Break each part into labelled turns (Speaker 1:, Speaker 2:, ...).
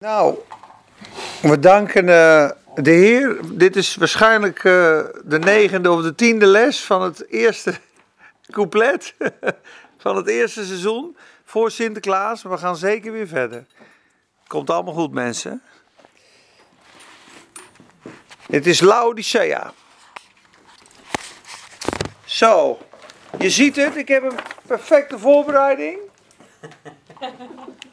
Speaker 1: Nou, we danken uh, de Heer. Dit is waarschijnlijk uh, de negende of de tiende les van het eerste couplet van het eerste seizoen voor Sinterklaas. We gaan zeker weer verder. Komt allemaal goed, mensen. Dit is Laodicea. Zo, je ziet het, ik heb een perfecte voorbereiding.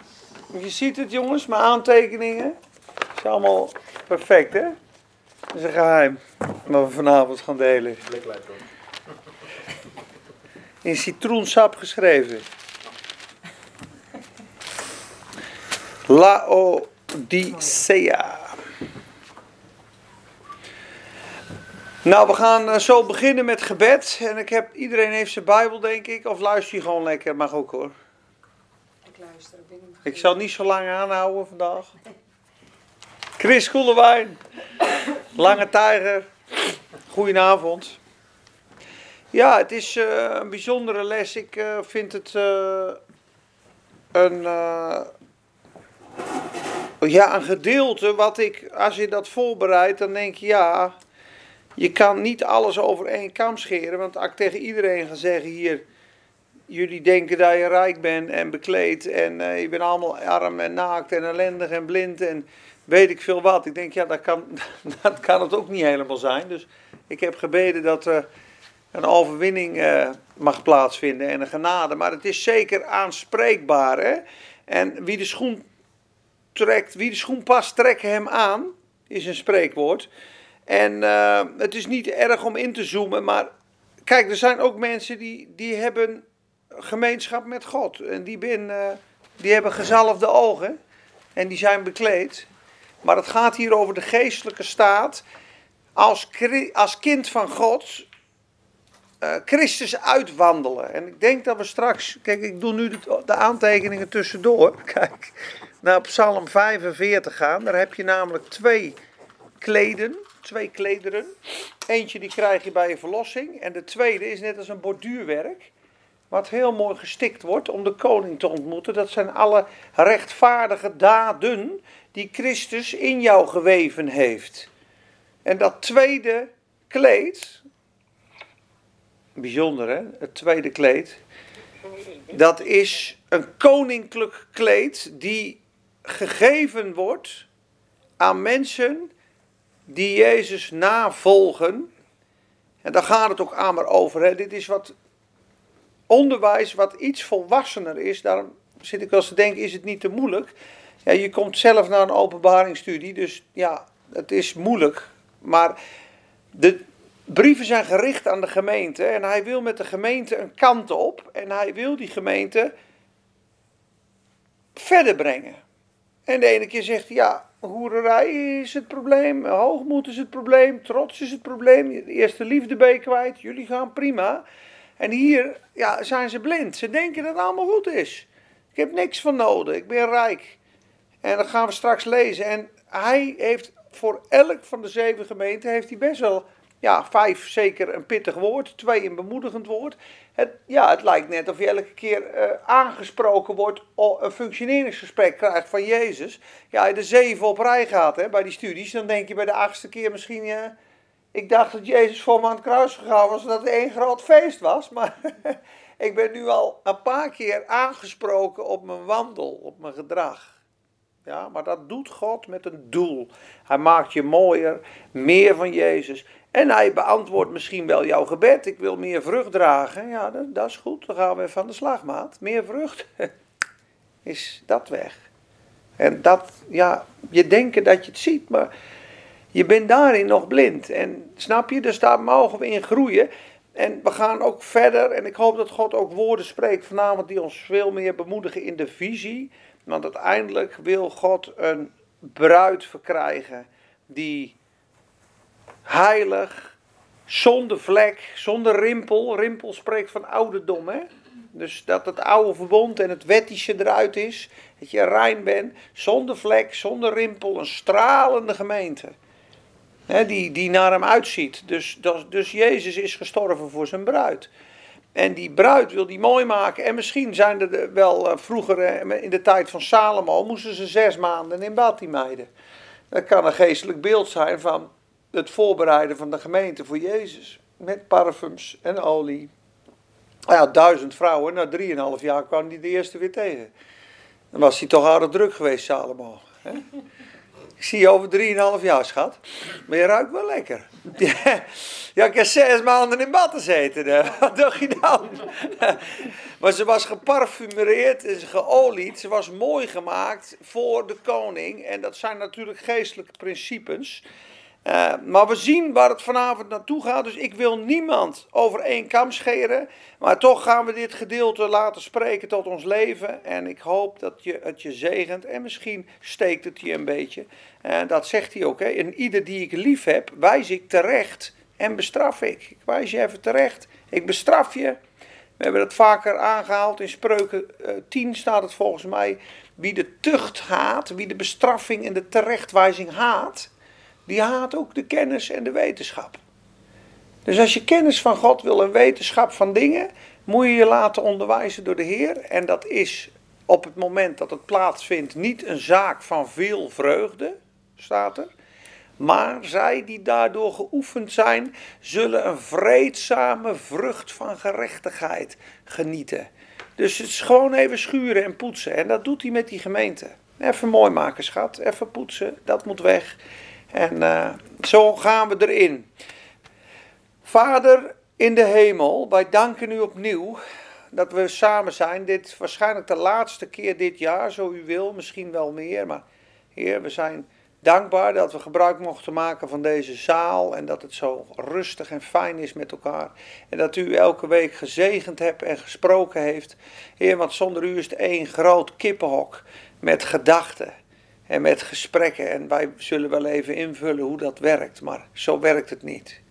Speaker 1: Je ziet het jongens, mijn aantekeningen. Het is allemaal perfect hè. Dat is een geheim wat we vanavond gaan delen. In citroensap geschreven. Laodicea. Nou, we gaan eh, zo beginnen met gebed. En ik heb, iedereen heeft zijn Bijbel, denk ik. Of luister je gewoon lekker, mag ook hoor.
Speaker 2: Ik luister. Ik,
Speaker 1: ik zal niet zo lang aanhouden vandaag. Chris Koelewijn. Lange Tijger. Goedenavond. Ja, het is uh, een bijzondere les. Ik uh, vind het uh, een, ja, een gedeelte wat ik, als je dat voorbereidt, dan denk je ja, je kan niet alles over één kam scheren. Want als ik tegen iedereen ga zeggen hier, jullie denken dat je rijk bent en bekleed en uh, je bent allemaal arm en naakt en ellendig en blind en weet ik veel wat. Ik denk, ja, dat kan, dat kan het ook niet helemaal zijn. Dus ik heb gebeden dat er een overwinning uh, mag plaatsvinden en een genade. Maar het is zeker aanspreekbaar. Hè? En wie de schoen trekt, wie de schoen past, trek hem aan, is een spreekwoord. En uh, het is niet erg om in te zoomen, maar kijk, er zijn ook mensen die, die hebben gemeenschap met God. En die, ben, uh, die hebben gezalfde ogen en die zijn bekleed. Maar het gaat hier over de geestelijke staat. Als, als kind van God uh, Christus uitwandelen. En ik denk dat we straks. Kijk, ik doe nu de, de aantekeningen tussendoor. Kijk, naar Psalm 45 gaan. Daar heb je namelijk twee kleden. Twee klederen. Eentje die krijg je bij je verlossing. En de tweede is net als een borduurwerk. Wat heel mooi gestikt wordt om de koning te ontmoeten. Dat zijn alle rechtvaardige daden die Christus in jou geweven heeft. En dat tweede kleed, bijzonder hè, het tweede kleed, dat is een koninklijk kleed die gegeven wordt aan mensen die Jezus navolgen. En daar gaat het ook aan maar over. Hè. Dit is wat onderwijs wat iets volwassener is. Daarom zit ik wel eens te denken, is het niet te moeilijk? Ja, je komt zelf naar een openbaringsstudie, dus ja, het is moeilijk. Maar de brieven zijn gericht aan de gemeente en hij wil met de gemeente een kant op en hij wil die gemeente verder brengen. En de ene keer zegt ja, hoererij is het probleem, hoogmoed is het probleem, trots is het probleem, de eerste liefde ben je kwijt, jullie gaan prima. En hier ja, zijn ze blind. Ze denken dat het allemaal goed is. Ik heb niks van nodig. Ik ben rijk. En dat gaan we straks lezen. En hij heeft voor elk van de zeven gemeenten heeft hij best wel ja, vijf zeker een pittig woord, twee een bemoedigend woord. Het, ja, het lijkt net of je elke keer uh, aangesproken wordt, een functioneringsgesprek krijgt van Jezus. Ja, je de zeven op rij gaat hè, bij die studies, dan denk je bij de achtste keer misschien, ja, ik dacht dat Jezus voor me aan het kruis gegaan was, dat het één groot feest was. Maar ik ben nu al een paar keer aangesproken op mijn wandel, op mijn gedrag. Ja, maar dat doet God met een doel. Hij maakt je mooier, meer van Jezus. En hij beantwoordt misschien wel jouw gebed. Ik wil meer vrucht dragen. Ja, dat, dat is goed. Dan gaan we van de slag, maat. Meer vrucht. Is dat weg. En dat, ja, je denkt dat je het ziet, maar je bent daarin nog blind. En snap je, dus daar mogen we in groeien. En we gaan ook verder. En ik hoop dat God ook woorden spreekt vanavond die ons veel meer bemoedigen in de visie. Want uiteindelijk wil God een bruid verkrijgen die heilig, zonder vlek, zonder rimpel. Rimpel spreekt van ouderdom, hè? Dus dat het oude verbond en het wettische eruit is. Dat je rein bent, zonder vlek, zonder rimpel. Een stralende gemeente die, die naar hem uitziet. Dus, dus Jezus is gestorven voor zijn bruid. En die bruid wil die mooi maken. En misschien zijn er wel eh, vroeger, eh, in de tijd van Salomo, moesten ze zes maanden in bad, die meiden. Dat kan een geestelijk beeld zijn van het voorbereiden van de gemeente voor Jezus. Met parfums en olie. Nou ja, duizend vrouwen, na drieënhalf jaar kwam hij de eerste weer tegen. Dan was hij toch aardig druk geweest, Salomo. Hè? Ik zie je over 3,5 jaar, schat. Maar je ruikt wel lekker. Ja, ik heb zes maanden in bad gezeten. Wat dacht je dan? Maar ze was geparfumeerd en geolied. Ze was mooi gemaakt voor de koning. En dat zijn natuurlijk geestelijke principes. Uh, maar we zien waar het vanavond naartoe gaat. Dus ik wil niemand over één kam scheren. Maar toch gaan we dit gedeelte laten spreken tot ons leven. En ik hoop dat je het je zegent. En misschien steekt het je een beetje. En dat zegt hij ook. Hè. En ieder die ik lief heb, wijs ik terecht en bestraf ik. Ik wijs je even terecht. Ik bestraf je. We hebben het vaker aangehaald. In Spreuken 10 eh, staat het volgens mij. Wie de tucht haat, wie de bestraffing en de terechtwijzing haat die haat ook de kennis en de wetenschap. Dus als je kennis van God wil en wetenschap van dingen, moet je je laten onderwijzen door de Heer. En dat is op het moment dat het plaatsvindt niet een zaak van veel vreugde, staat er. Maar zij die daardoor geoefend zijn, zullen een vreedzame vrucht van gerechtigheid genieten. Dus het is gewoon even schuren en poetsen. En dat doet hij met die gemeente. Even mooi maken, schat. Even poetsen, dat moet weg. En uh, zo gaan we erin. Vader in de hemel, wij danken u opnieuw dat we samen zijn. Dit waarschijnlijk de laatste keer dit jaar, zo u wil, misschien wel meer. Maar Heer, we zijn dankbaar dat we gebruik mochten maken van deze zaal. En dat het zo rustig en fijn is met elkaar. En dat u elke week gezegend hebt en gesproken heeft. Heer, want zonder u is het één groot kippenhok met gedachten en met gesprekken. En wij zullen wel even invullen hoe dat werkt, maar zo werkt het niet.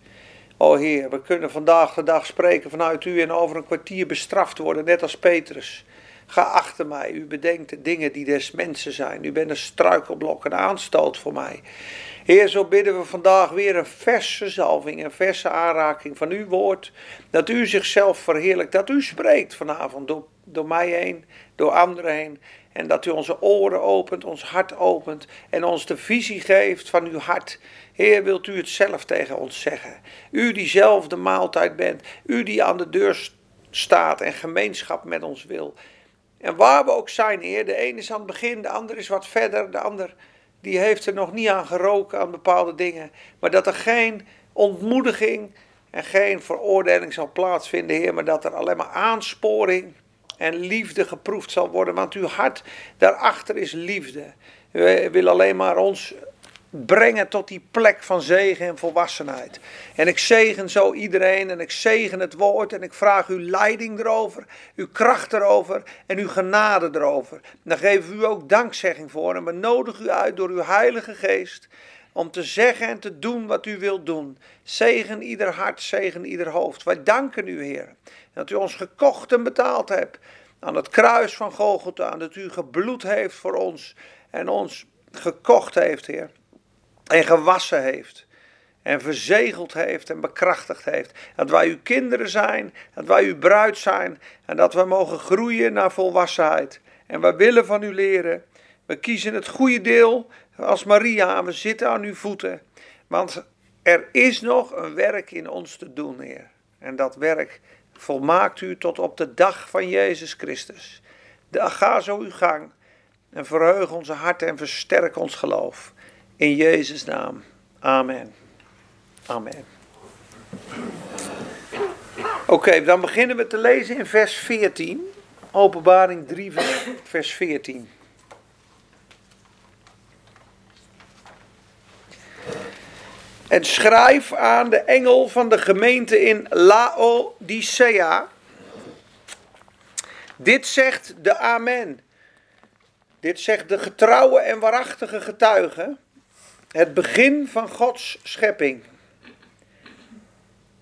Speaker 1: O Heer, we kunnen vandaag de dag spreken vanuit u en over een kwartier bestraft worden, net als Petrus. Ga achter mij, u bedenkt de dingen die des mensen zijn. U bent een struikelblok, een aanstoot voor mij. Heer, zo bidden we vandaag weer een verse zalving, een verse aanraking van uw woord. Dat u zichzelf verheerlijkt, dat u spreekt vanavond door, door mij heen, door anderen heen. En dat u onze oren opent, ons hart opent en ons de visie geeft van uw hart. Heer, wilt u het zelf tegen ons zeggen? U die zelf de maaltijd bent, u die aan de deur staat en gemeenschap met ons wil. En waar we ook zijn, Heer, de een is aan het begin, de ander is wat verder, de ander die heeft er nog niet aan geroken aan bepaalde dingen. Maar dat er geen ontmoediging en geen veroordeling zal plaatsvinden, Heer, maar dat er alleen maar aansporing en liefde geproefd zal worden. Want uw hart daarachter is liefde. U wil alleen maar ons brengen tot die plek van zegen en volwassenheid. En ik zegen zo iedereen en ik zegen het woord en ik vraag uw leiding erover, uw kracht erover en uw genade erover. Dan geven we u ook dankzegging voor en we nodigen u uit door uw Heilige Geest om te zeggen en te doen wat u wilt doen. Zegen ieder hart, zegen ieder hoofd. Wij danken u, Heer, dat u ons gekocht en betaald hebt aan het kruis van Golgotha, dat u gebloed heeft voor ons en ons gekocht heeft, Heer, en gewassen heeft. En verzegeld heeft en bekrachtigd heeft. Dat wij uw kinderen zijn, dat wij uw bruid zijn en dat we mogen groeien naar volwassenheid. En we willen van u leren. We kiezen het goede deel als Maria we zitten aan uw voeten. Want er is nog een werk in ons te doen, Heer. En dat werk volmaakt u tot op de dag van Jezus Christus. Ga zo uw gang en verheug onze harten en versterk ons geloof. In Jezus' naam. Amen. Amen. Oké, dan beginnen we te lezen in vers 14. Openbaring 3, vers 14. En schrijf aan de engel van de gemeente in Laodicea. Dit zegt de Amen. Dit zegt de getrouwe en waarachtige getuige. Het begin van Gods schepping.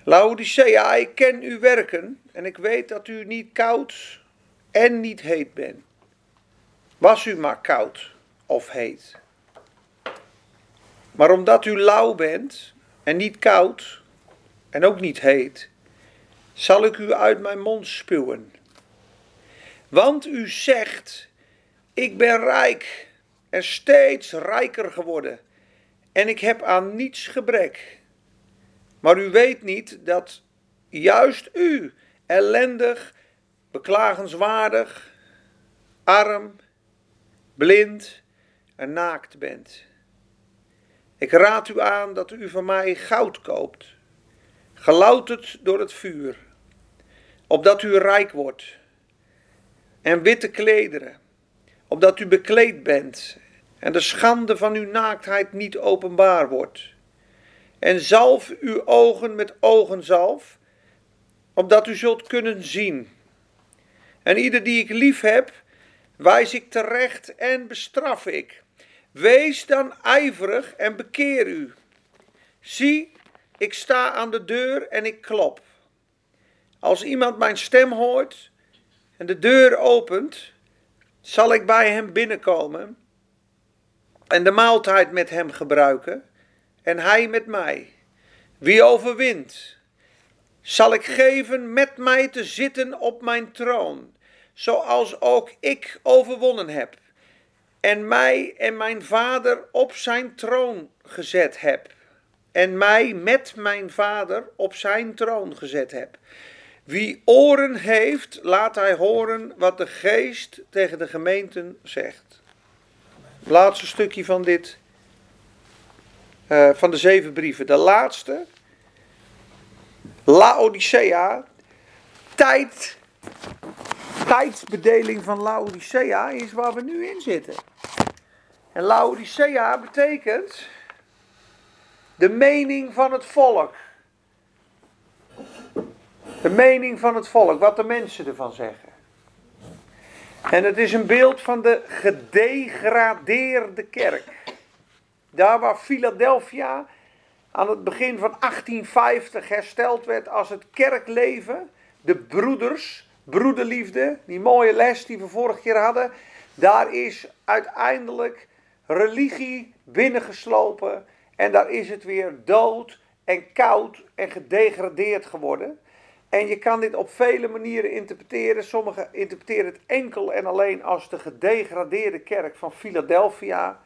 Speaker 1: Laodicea, ik ken uw werken en ik weet dat u niet koud en niet heet bent. Was u maar koud of heet. Maar omdat u lauw bent en niet koud en ook niet heet, zal ik u uit mijn mond spuwen. Want u zegt, ik ben rijk en steeds rijker geworden en ik heb aan niets gebrek. Maar u weet niet dat juist u ellendig, beklagenswaardig, arm, blind en naakt bent. Ik raad u aan dat u van mij goud koopt, gelouterd door het vuur, opdat u rijk wordt, en witte klederen, opdat u bekleed bent en de schande van uw naaktheid niet openbaar wordt. En zalf uw ogen met ogenzalf, opdat u zult kunnen zien. En ieder die ik lief heb, wijs ik terecht en bestraf ik. Wees dan ijverig en bekeer u. Zie, ik sta aan de deur en ik klop. Als iemand mijn stem hoort en de deur opent, zal ik bij hem binnenkomen en de maaltijd met hem gebruiken en hij met mij. Wie overwint, zal ik geven met mij te zitten op mijn troon, zoals ook ik overwonnen heb en mij en mijn vader op zijn troon gezet heb. En mij met mijn vader op zijn troon gezet heb. Wie oren heeft, laat hij horen wat de geest tegen de gemeenten zegt. Laatste stukje van dit, uh, van de zeven brieven. De laatste, Laodicea, tijd, tijdsbedeling van Laodicea is waar we nu in zitten. En Laodicea betekent de mening van het volk. De mening van het volk, wat de mensen ervan zeggen. En het is een beeld van de gedegradeerde kerk. Daar waar Philadelphia aan het begin van 1850 hersteld werd als het kerkleven, de broeders, broederliefde, die mooie les die we vorige keer hadden, daar is uiteindelijk religie binnengeslopen en daar is het weer dood en koud en gedegradeerd geworden. En je kan dit op vele manieren interpreteren. Sommigen interpreteren het enkel en alleen als de gedegradeerde kerk van Philadelphia.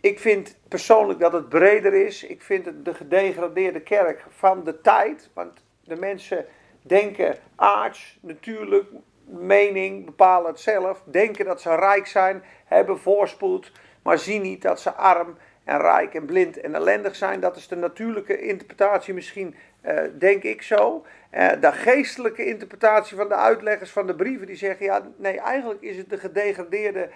Speaker 1: Ik vind persoonlijk dat het breder is. Ik vind het de gedegradeerde kerk van de tijd. Want de mensen denken aards, natuurlijk, mening, bepalen het zelf. Denken dat ze rijk zijn, hebben voorspoed. Maar zien niet dat ze arm en rijk en blind en ellendig zijn. Dat is de natuurlijke interpretatie misschien, uh, denk ik zo. Uh, de geestelijke interpretatie van de uitleggers van de brieven, die zeggen, ja, nee, eigenlijk is het de gedegradeerde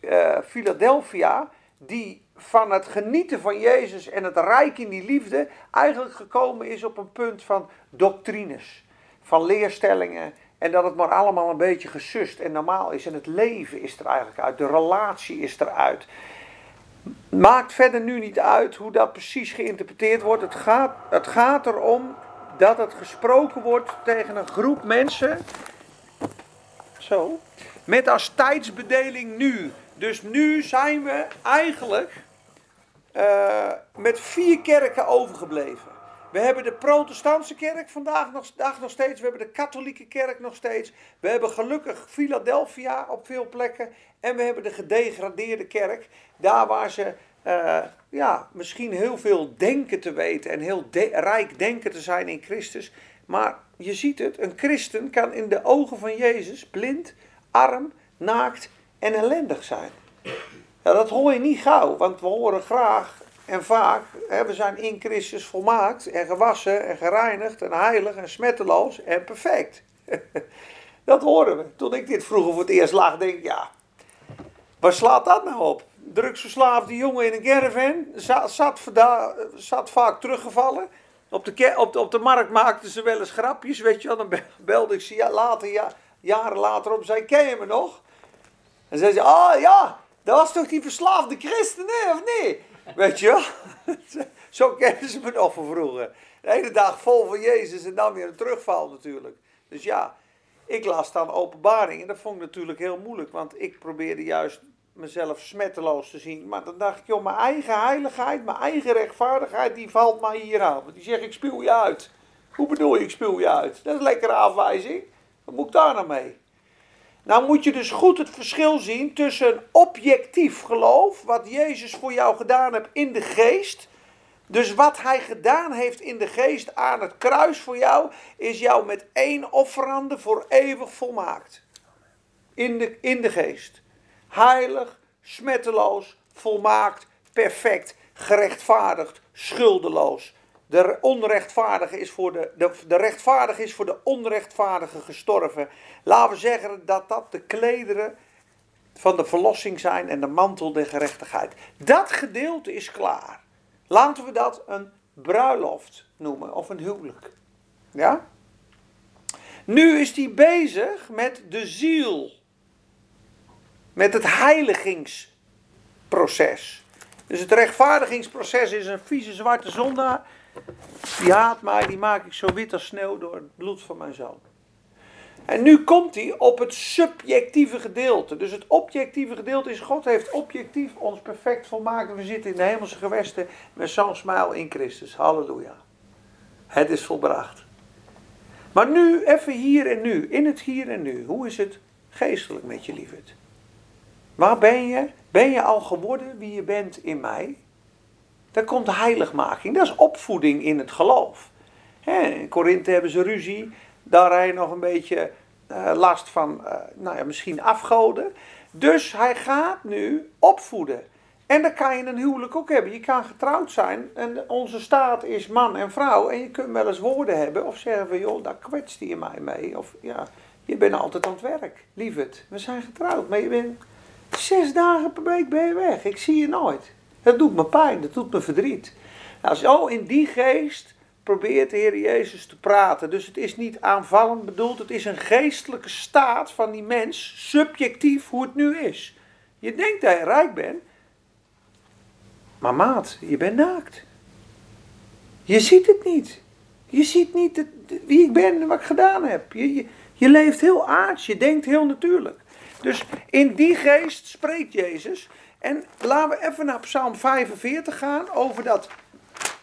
Speaker 1: uh, Philadelphia, die van het genieten van Jezus en het rijk in die liefde, eigenlijk gekomen is op een punt van doctrines, van leerstellingen, en dat het maar allemaal een beetje gesust en normaal is. En het leven is er eigenlijk uit. De relatie is eruit. Maakt verder nu niet uit hoe dat precies geïnterpreteerd wordt. Het gaat, het gaat erom dat het gesproken wordt tegen een groep mensen. Zo. Met als tijdsbedeling nu. Dus nu zijn we eigenlijk uh, met vier kerken overgebleven. We hebben de protestantse kerk vandaag nog, nog steeds. We hebben de katholieke kerk nog steeds. We hebben gelukkig Philadelphia op veel plekken. En we hebben de gedegradeerde kerk. Daar waar ze uh, ja, misschien heel veel denken te weten. En heel rijk denken te zijn in Christus. Maar je ziet het, een christen kan in de ogen van Jezus blind, arm, naakt en ellendig zijn. Ja, dat hoor je niet gauw, want we horen graag en vaak, we zijn in Christus volmaakt en gewassen en gereinigd en heilig en smetteloos en perfect. dat horen we. Toen ik dit vroeger voor het eerst lag, denk ik, ja, waar slaat dat nou op? Drugsverslaafde jongen in een caravan, zat, zat, zat vaak teruggevallen. Op de, op, de, op de markt maakten ze wel eens grapjes, weet je wel. Dan belde ik ze later, ja, jaren later op, zei, ken je me nog? En zei ze, oh ja, dat was toch die verslaafde christen, hè, of nee? Weet je? Zo kennen ze me nog van vroeger. De hele dag vol van Jezus en dan weer een terugval natuurlijk. Dus ja, ik las dan openbaring en dat vond ik natuurlijk heel moeilijk. Want ik probeerde juist mezelf smetteloos te zien. Maar dan dacht ik, joh, mijn eigen heiligheid, mijn eigen rechtvaardigheid, die valt mij hier aan. Want die zegt, ik spuw je uit. Hoe bedoel je, ik spuw je uit? Dat is een lekkere afwijzing. Wat moet ik daar nou mee? Nou moet je dus goed het verschil zien tussen objectief geloof, wat Jezus voor jou gedaan heeft in de geest. Dus wat hij gedaan heeft in de geest aan het kruis voor jou, is jou met één offerande voor eeuwig volmaakt. In de, in de geest. Heilig, smetteloos, volmaakt, perfect, gerechtvaardigd, schuldeloos. De onrechtvaardige is voor de, de, de rechtvaardige is voor de onrechtvaardige gestorven. Laten we zeggen dat dat de klederen van de verlossing zijn en de mantel der gerechtigheid. Dat gedeelte is klaar. Laten we dat een bruiloft noemen of een huwelijk. Ja? Nu is hij bezig met de ziel. Met het heiligingsproces. Dus het rechtvaardigingsproces is een vieze zwarte zondaar. Die haat mij, die maak ik zo wit als sneeuw door het bloed van mijn zoon. En nu komt hij op het subjectieve gedeelte. Dus het objectieve gedeelte is: God heeft objectief ons perfect volmaakt. We zitten in de hemelse gewesten met zo'n smile in Christus. Halleluja. Het is volbracht. Maar nu, even hier en nu, in het hier en nu. Hoe is het geestelijk met je lieverd? Waar ben je? Ben je al geworden wie je bent in mij? Daar komt heiligmaking. Dat is opvoeding in het geloof. in Korinthe hebben ze ruzie. Daar hij nog een beetje uh, last van, uh, nou ja, misschien afgoden. Dus hij gaat nu opvoeden. En dan kan je een huwelijk ook hebben. Je kan getrouwd zijn en onze staat is man en vrouw. En je kunt wel eens woorden hebben of zeggen van joh, daar kwetst je mij mee. Of ja, je bent altijd aan het werk. Lieverd, we zijn getrouwd. Maar je bent zes dagen per week ben je weg. Ik zie je nooit. Dat doet me pijn, dat doet me verdriet. Nou, zo in die geest probeert de Heer Jezus te praten. Dus het is niet aanvallend bedoeld, het is een geestelijke staat van die mens, subjectief hoe het nu is. Je denkt dat je rijk bent, maar maat, je bent naakt. Je ziet het niet. Je ziet niet wie ik ben en wat ik gedaan heb. Je, je, je leeft heel aards, je denkt heel natuurlijk. Dus in die geest spreekt Jezus. En laten we even naar Psalm 45 gaan over dat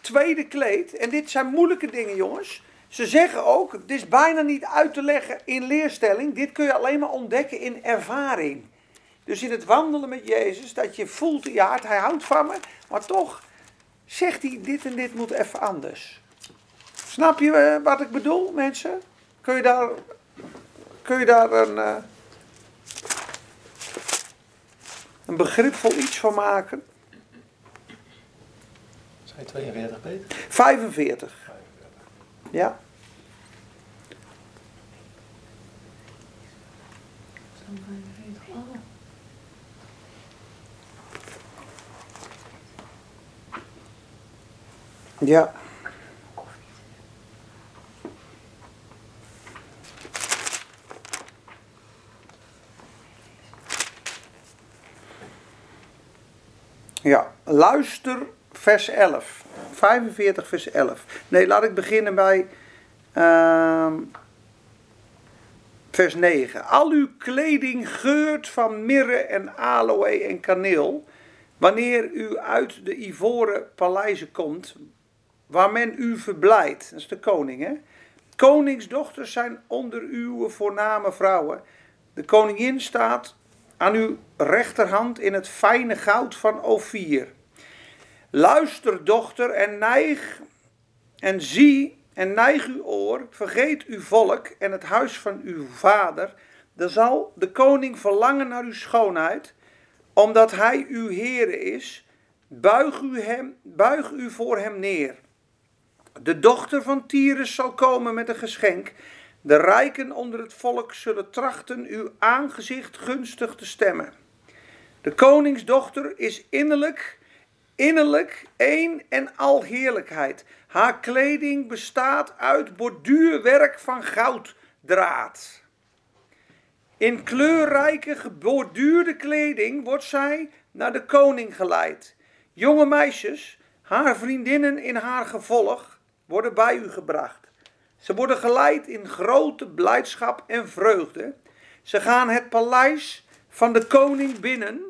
Speaker 1: tweede kleed. En dit zijn moeilijke dingen, jongens. Ze zeggen ook, het is bijna niet uit te leggen in leerstelling. Dit kun je alleen maar ontdekken in ervaring. Dus in het wandelen met Jezus, dat je voelt in je hart, hij houdt van me. Maar toch zegt hij, dit en dit moet even anders. Snap je eh, wat ik bedoel, mensen? Kun je daar, kun je daar een, uh, een begripvol iets van maken?
Speaker 3: 42, Peter?
Speaker 1: 45. Ja. Ja. Ja, luister vers 11. 45 vers 11. Nee, laat ik beginnen bij uh, vers 9. Al uw kleding geurt van mirre en aloe en kaneel, wanneer u uit de ivoren paleizen komt, waar men u verblijdt. Dat is de koning, hè? Koningsdochters zijn onder uw voorname vrouwen. De koningin staat aan uw rechterhand in het fijne goud van Ophir. Luister, dochter, en neig en zie en neig uw oor. Vergeet uw volk en het huis van uw vader. Dan zal de koning verlangen naar uw schoonheid, omdat hij uw Heere is. Buig u, hem, buig u voor hem neer. De dochter van Tyrus zal komen met een geschenk. De rijken onder het volk zullen trachten uw aangezicht gunstig te stemmen. De koningsdochter is innerlijk innerlijk één en al heerlijkheid. Haar kleding bestaat uit borduurwerk van gouddraad. In kleurrijke geborduurde kleding wordt zij naar de koning geleid. Jonge meisjes, haar vriendinnen in haar gevolg, worden bij u gebracht. Ze worden geleid in grote blijdschap en vreugde. Ze gaan het paleis van de koning binnen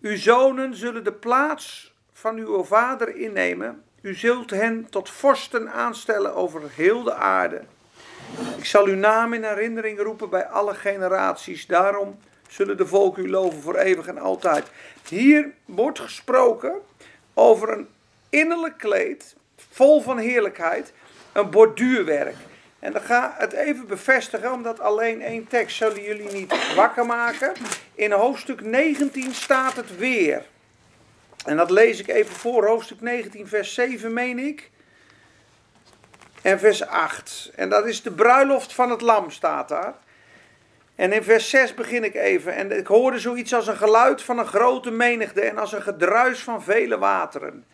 Speaker 1: uw zonen zullen de plaats van uw vader innemen. U zult hen tot vorsten aanstellen over heel de aarde. Ik zal uw naam in herinnering roepen bij alle generaties. Daarom zullen de volken u loven voor eeuwig en altijd. Hier wordt gesproken over een innerlijk kleed, vol van heerlijkheid, een borduurwerk. En dan ga het even bevestigen, omdat alleen één tekst zullen jullie niet wakker maken. In hoofdstuk 19 staat het weer. En dat lees ik even voor, hoofdstuk 19, vers 7, meen ik. En vers 8. En dat is de bruiloft van het lam, staat daar. En in vers 6 begin ik even. En ik hoorde zoiets als een geluid van een grote menigte en als een gedruis van vele wateren.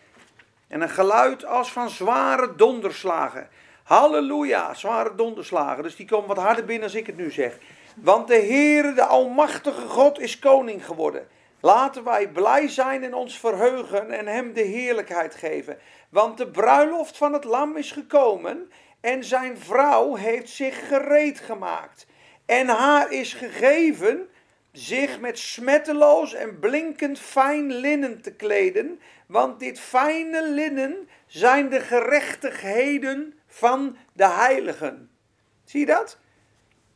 Speaker 1: En een geluid als van zware donderslagen. Halleluja, zware donderslagen. Dus die komen wat harder binnen als ik het nu zeg. Want de Heere, de Almachtige God, is koning geworden. Laten wij blij zijn en ons verheugen en hem de heerlijkheid geven. Want de bruiloft van het lam is gekomen en zijn vrouw heeft zich gereed gemaakt. En haar is gegeven zich met smetteloos en blinkend fijn linnen te kleden, want dit fijne linnen zijn de gerechtigheden van de heiligen. Zie je dat?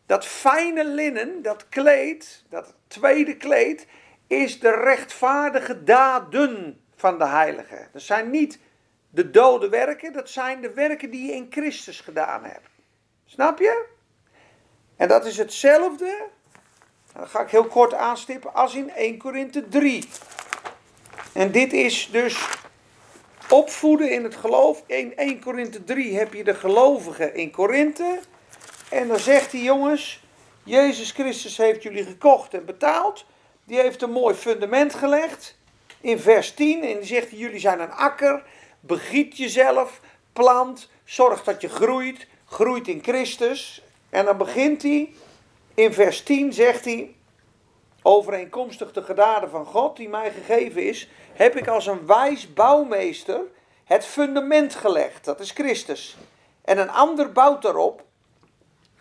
Speaker 1: Dat fijne linnen, dat kleed, dat tweede kleed, is de rechtvaardige daden van de heiligen. Dat zijn niet de dode werken, dat zijn de werken die je in Christus gedaan hebt. Snap je? En dat is hetzelfde, dat ga ik heel kort aanstippen, als in 1 Korinthe 3. En dit is dus opvoeden in het geloof. In 1 Korinthe 3 heb je de gelovigen in Korinthe. En dan zegt hij, jongens, Jezus Christus heeft jullie gekocht en betaald. Die heeft een mooi fundament gelegd. In vers 10. En die zegt, jullie zijn een akker. Begiet jezelf, plant, zorg dat je groeit. Groeit in Christus. En dan begint hij, in vers 10 zegt hij, overeenkomstig de genade van God die mij gegeven is, heb ik als een wijs bouwmeester het fundament gelegd. Dat is Christus. En een ander bouwt daarop.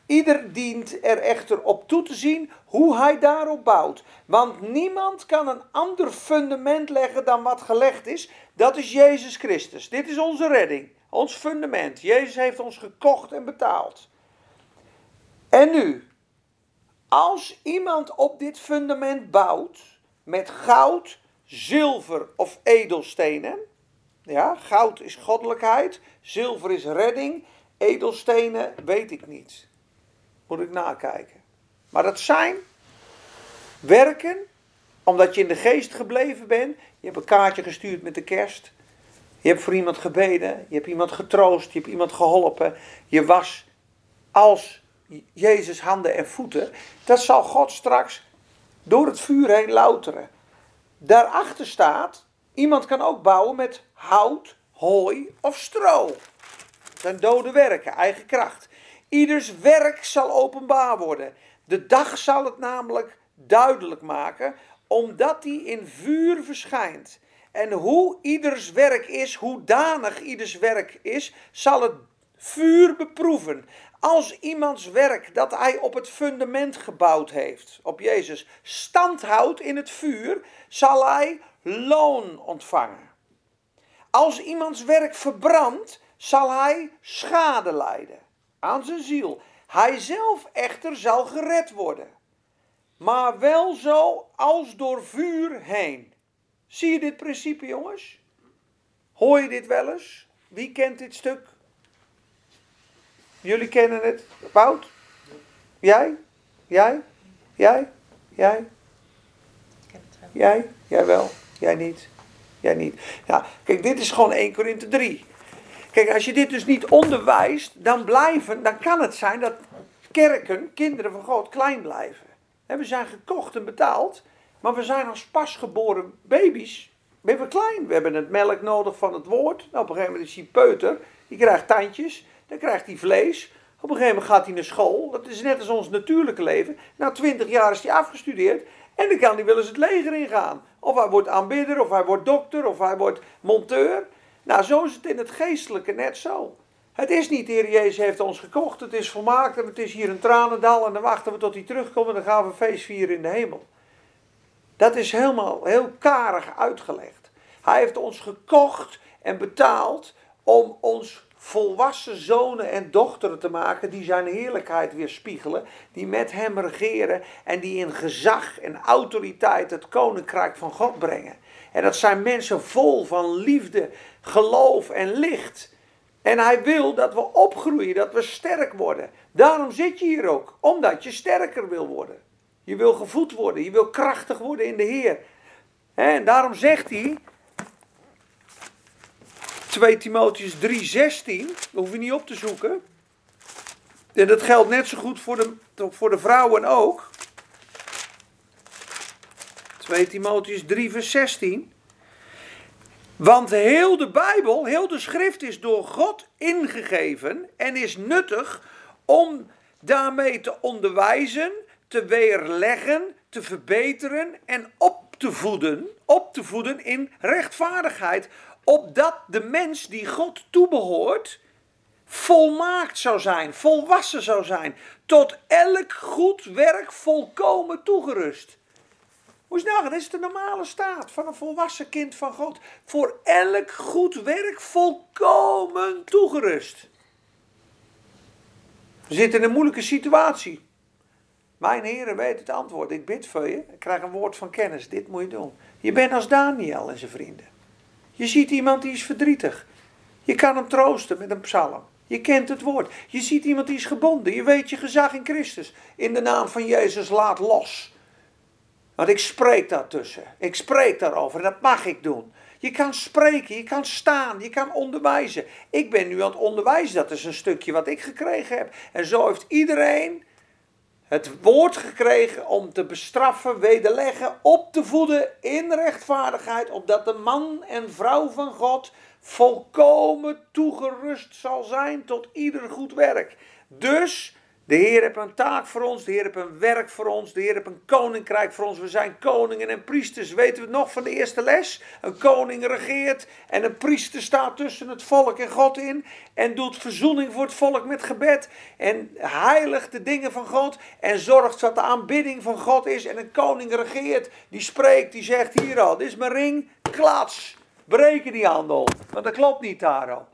Speaker 1: Ieder dient er echter op toe te zien hoe hij daarop bouwt. Want niemand kan een ander fundament leggen dan wat gelegd is. Dat is Jezus Christus. Dit is onze redding. Ons fundament. Jezus heeft ons gekocht en betaald. En nu, als iemand op dit fundament bouwt met goud, zilver of edelstenen, ja, goud is goddelijkheid, zilver is redding, edelstenen weet ik niet. Moet ik nakijken. Maar dat zijn werken, omdat je in de geest gebleven bent. Je hebt een kaartje gestuurd met de kerst. Je hebt voor iemand gebeden. Je hebt iemand getroost. Je hebt iemand geholpen. Je was als Jezus handen en voeten. Dat zal God straks door het vuur heen louteren. Daarachter staat, iemand kan ook bouwen met hout, hooi of stro. Dat zijn dode werken, eigen kracht. Ieders werk zal openbaar worden. De dag zal het namelijk duidelijk maken, omdat die in vuur verschijnt. En hoe ieders werk is, hoe danig ieders werk is, zal het vuur beproeven. Als iemands werk dat hij op het fundament gebouwd heeft, op Jezus, stand houdt in het vuur, zal hij loon ontvangen. Als iemands werk verbrandt, zal hij schade lijden aan zijn ziel. Hij zelf echter zal gered worden. Maar wel zo als door vuur heen. Zie je dit principe, jongens? Hoor je dit wel eens? Wie kent dit stuk? Jullie kennen het. Wout? Jij? Jij? Jij? Jij? Jij? Jij wel. Jij niet. Jij niet. Ja, kijk, dit is gewoon 1 Korinthe 3. Kijk, als je dit dus niet onderwijst, dan blijven, dan kan het zijn dat kerken, kinderen van God, klein blijven. We zijn gekocht en betaald, maar we zijn als pasgeboren baby's. We klein. We hebben het melk nodig van het woord. Nou, op een gegeven moment is hij peuter. Die krijgt tandjes. Dan krijgt hij vlees. Op een gegeven moment gaat hij naar school. Dat is net als ons natuurlijke leven. Na twintig jaar is hij afgestudeerd. En dan kan hij wel eens het leger ingaan. Of hij wordt aanbidder, of hij wordt dokter, of hij wordt monteur. Nou, zo is het in het geestelijke net zo. Het is niet, de Heer Jezus heeft ons gekocht, het is volmaakt en het is hier een tranendal en dan wachten we tot hij terugkomt en dan gaan we feest vieren in de hemel. Dat is helemaal heel karig uitgelegd. Hij heeft ons gekocht en betaald om ons volwassen zonen en dochteren te maken die zijn heerlijkheid weerspiegelen, die met hem regeren en die in gezag en autoriteit het koninkrijk van God brengen. En dat zijn mensen vol van liefde, geloof en licht. En hij wil dat we opgroeien, dat we sterk worden. Daarom zit je hier ook, omdat je sterker wil worden. Je wil gevoed worden, je wil krachtig worden in de Heer. En daarom zegt hij, 2 Timotheus 3:16, dat hoef je niet op te zoeken. En dat geldt net zo goed voor de, voor de vrouwen ook. 2 Timotheus 3 vers 16. Want heel de Bijbel, heel de schrift is door God ingegeven en is nuttig om daarmee te onderwijzen, te weerleggen, te verbeteren en op te voeden, op te voeden in rechtvaardigheid, opdat de mens die God toebehoort volmaakt zou zijn, volwassen zou zijn, tot elk goed werk volkomen toegerust. Moet je nagaan, dat is de normale staat van een volwassen kind van God. Voor elk goed werk volkomen toegerust. We zitten in een moeilijke situatie. Mijn heren weet het antwoord. Ik bid voor je. Ik krijg een woord van kennis. Dit moet je doen. Je bent als Daniel en zijn vrienden. Je ziet iemand die is verdrietig. Je kan hem troosten met een psalm. Je kent het woord. Je ziet iemand die is gebonden. Je weet je gezag in Christus. In de naam van Jezus laat los. Want ik spreek daartussen. Ik spreek daarover. Dat mag ik doen. Je kan spreken, je kan staan, je kan onderwijzen. Ik ben nu aan het onderwijzen. Dat is een stukje wat ik gekregen heb. En zo heeft iedereen het woord gekregen om te bestraffen, wederleggen, op te voeden in rechtvaardigheid, opdat de man en vrouw van God volkomen toegerust zal zijn tot ieder goed werk. Dus de Heer heeft een taak voor ons, de Heer heeft een werk voor ons, de Heer heeft een koninkrijk voor ons. We zijn koningen en priesters. Weten we nog van de eerste les? Een koning regeert en een priester staat tussen het volk en God in en doet verzoening voor het volk met gebed en heiligt de dingen van God en zorgt dat de aanbidding van God is. En een koning regeert, die spreekt, die zegt hier al, dit is mijn ring, klats, breken die handel, want dat klopt niet daar al.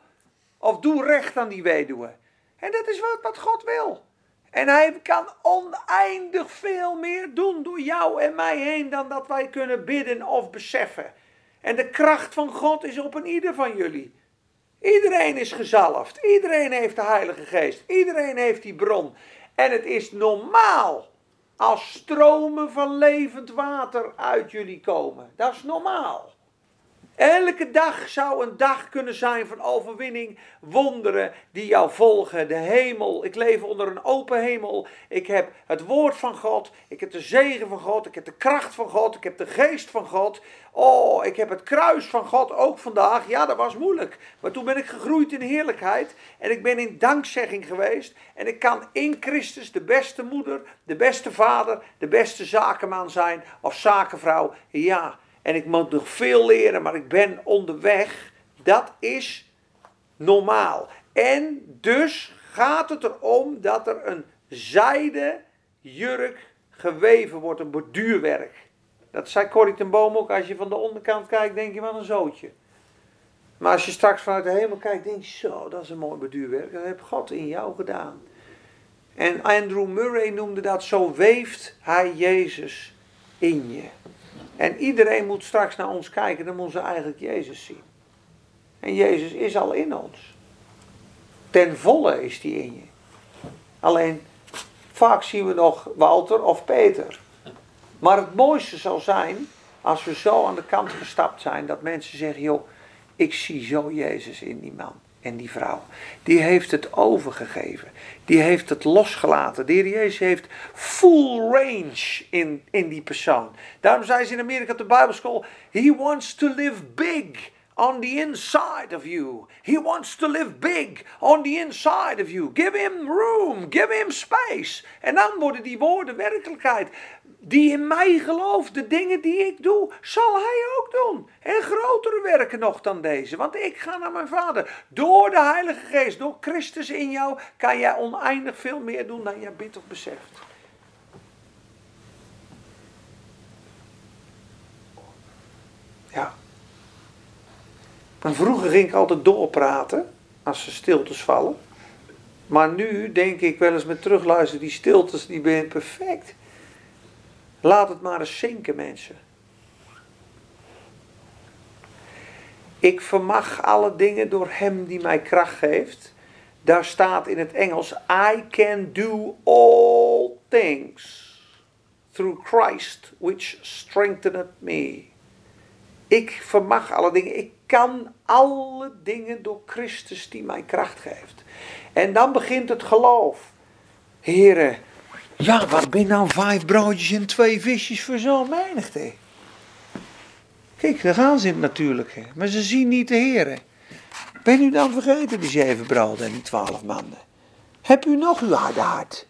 Speaker 1: Of doe recht aan die weduwe. En dat is wat, wat God wil. En hij kan oneindig veel meer doen door jou en mij heen dan dat wij kunnen bidden of beseffen. En de kracht van God is op een ieder van jullie. Iedereen is gezalfd. Iedereen heeft de Heilige Geest. Iedereen heeft die bron. En het is normaal als stromen van levend water uit jullie komen. Dat is normaal. Elke dag zou een dag kunnen zijn van overwinning, wonderen die jou volgen. De hemel, ik leef onder een open hemel. Ik heb het woord van God, ik heb de zegen van God, ik heb de kracht van God, ik heb de geest van God. Oh, ik heb het kruis van God ook vandaag. Ja, dat was moeilijk. Maar toen ben ik gegroeid in heerlijkheid en ik ben in dankzegging geweest. En ik kan in Christus de beste moeder, de beste vader, de beste zakenman zijn of zakenvrouw. Ja, en ik moet nog veel leren, maar ik ben onderweg. Dat is normaal. En dus gaat het erom dat er een zijde jurk geweven wordt, een borduurwerk. Dat zei Corrie ten Boom ook. Als je van de onderkant kijkt, denk je wel een zootje. Maar als je straks vanuit de hemel kijkt, denk je zo, dat is een mooi borduurwerk. Dat heeft God in jou gedaan. En Andrew Murray noemde dat, zo weeft hij Jezus in je. En iedereen moet straks naar ons kijken, dan moeten ze eigenlijk Jezus zien. En Jezus is al in ons. Ten volle is die in je. Alleen, vaak zien we nog Walter of Peter. Maar het mooiste zal zijn, als we zo aan de kant gestapt zijn, dat mensen zeggen, joh, ik zie zo Jezus in die man en die vrouw. Die heeft het overgegeven. Die heeft het losgelaten. De Heer Jezus heeft full range in, in die persoon. Daarom zei ze in Amerika op de Bijbelschool: He wants to live big on the inside of you. He wants to live big on the inside of you. Give him room, give him space. En dan worden die woorden werkelijkheid die in mij gelooft, de dingen die ik doe, zal hij ook doen. En grotere werken nog dan deze, want ik ga naar mijn Vader. Door de Heilige Geest, door Christus in jou, kan jij oneindig veel meer doen dan jij bidt of beseft. Vroeger ging ik altijd doorpraten als er stiltes vallen. Maar nu denk ik wel eens met terugluisteren, die stiltes die ben perfect. Laat het maar eens zinken, mensen. Ik vermag alle dingen door Hem die mij kracht geeft. Daar staat in het Engels: I can do all things through Christ which strengtheneth me. Ik vermag alle dingen. Ik kan alle dingen door Christus die mij kracht geeft. En dan begint het geloof. Heren, ja, wat ben nou vijf broodjes en twee visjes voor zo'n menigte? Kijk, daar gaan ze in het natuurlijke. Maar ze zien niet de heren. Ben u dan vergeten die zeven broden en die twaalf mannen? Heb u nog uw harde hart?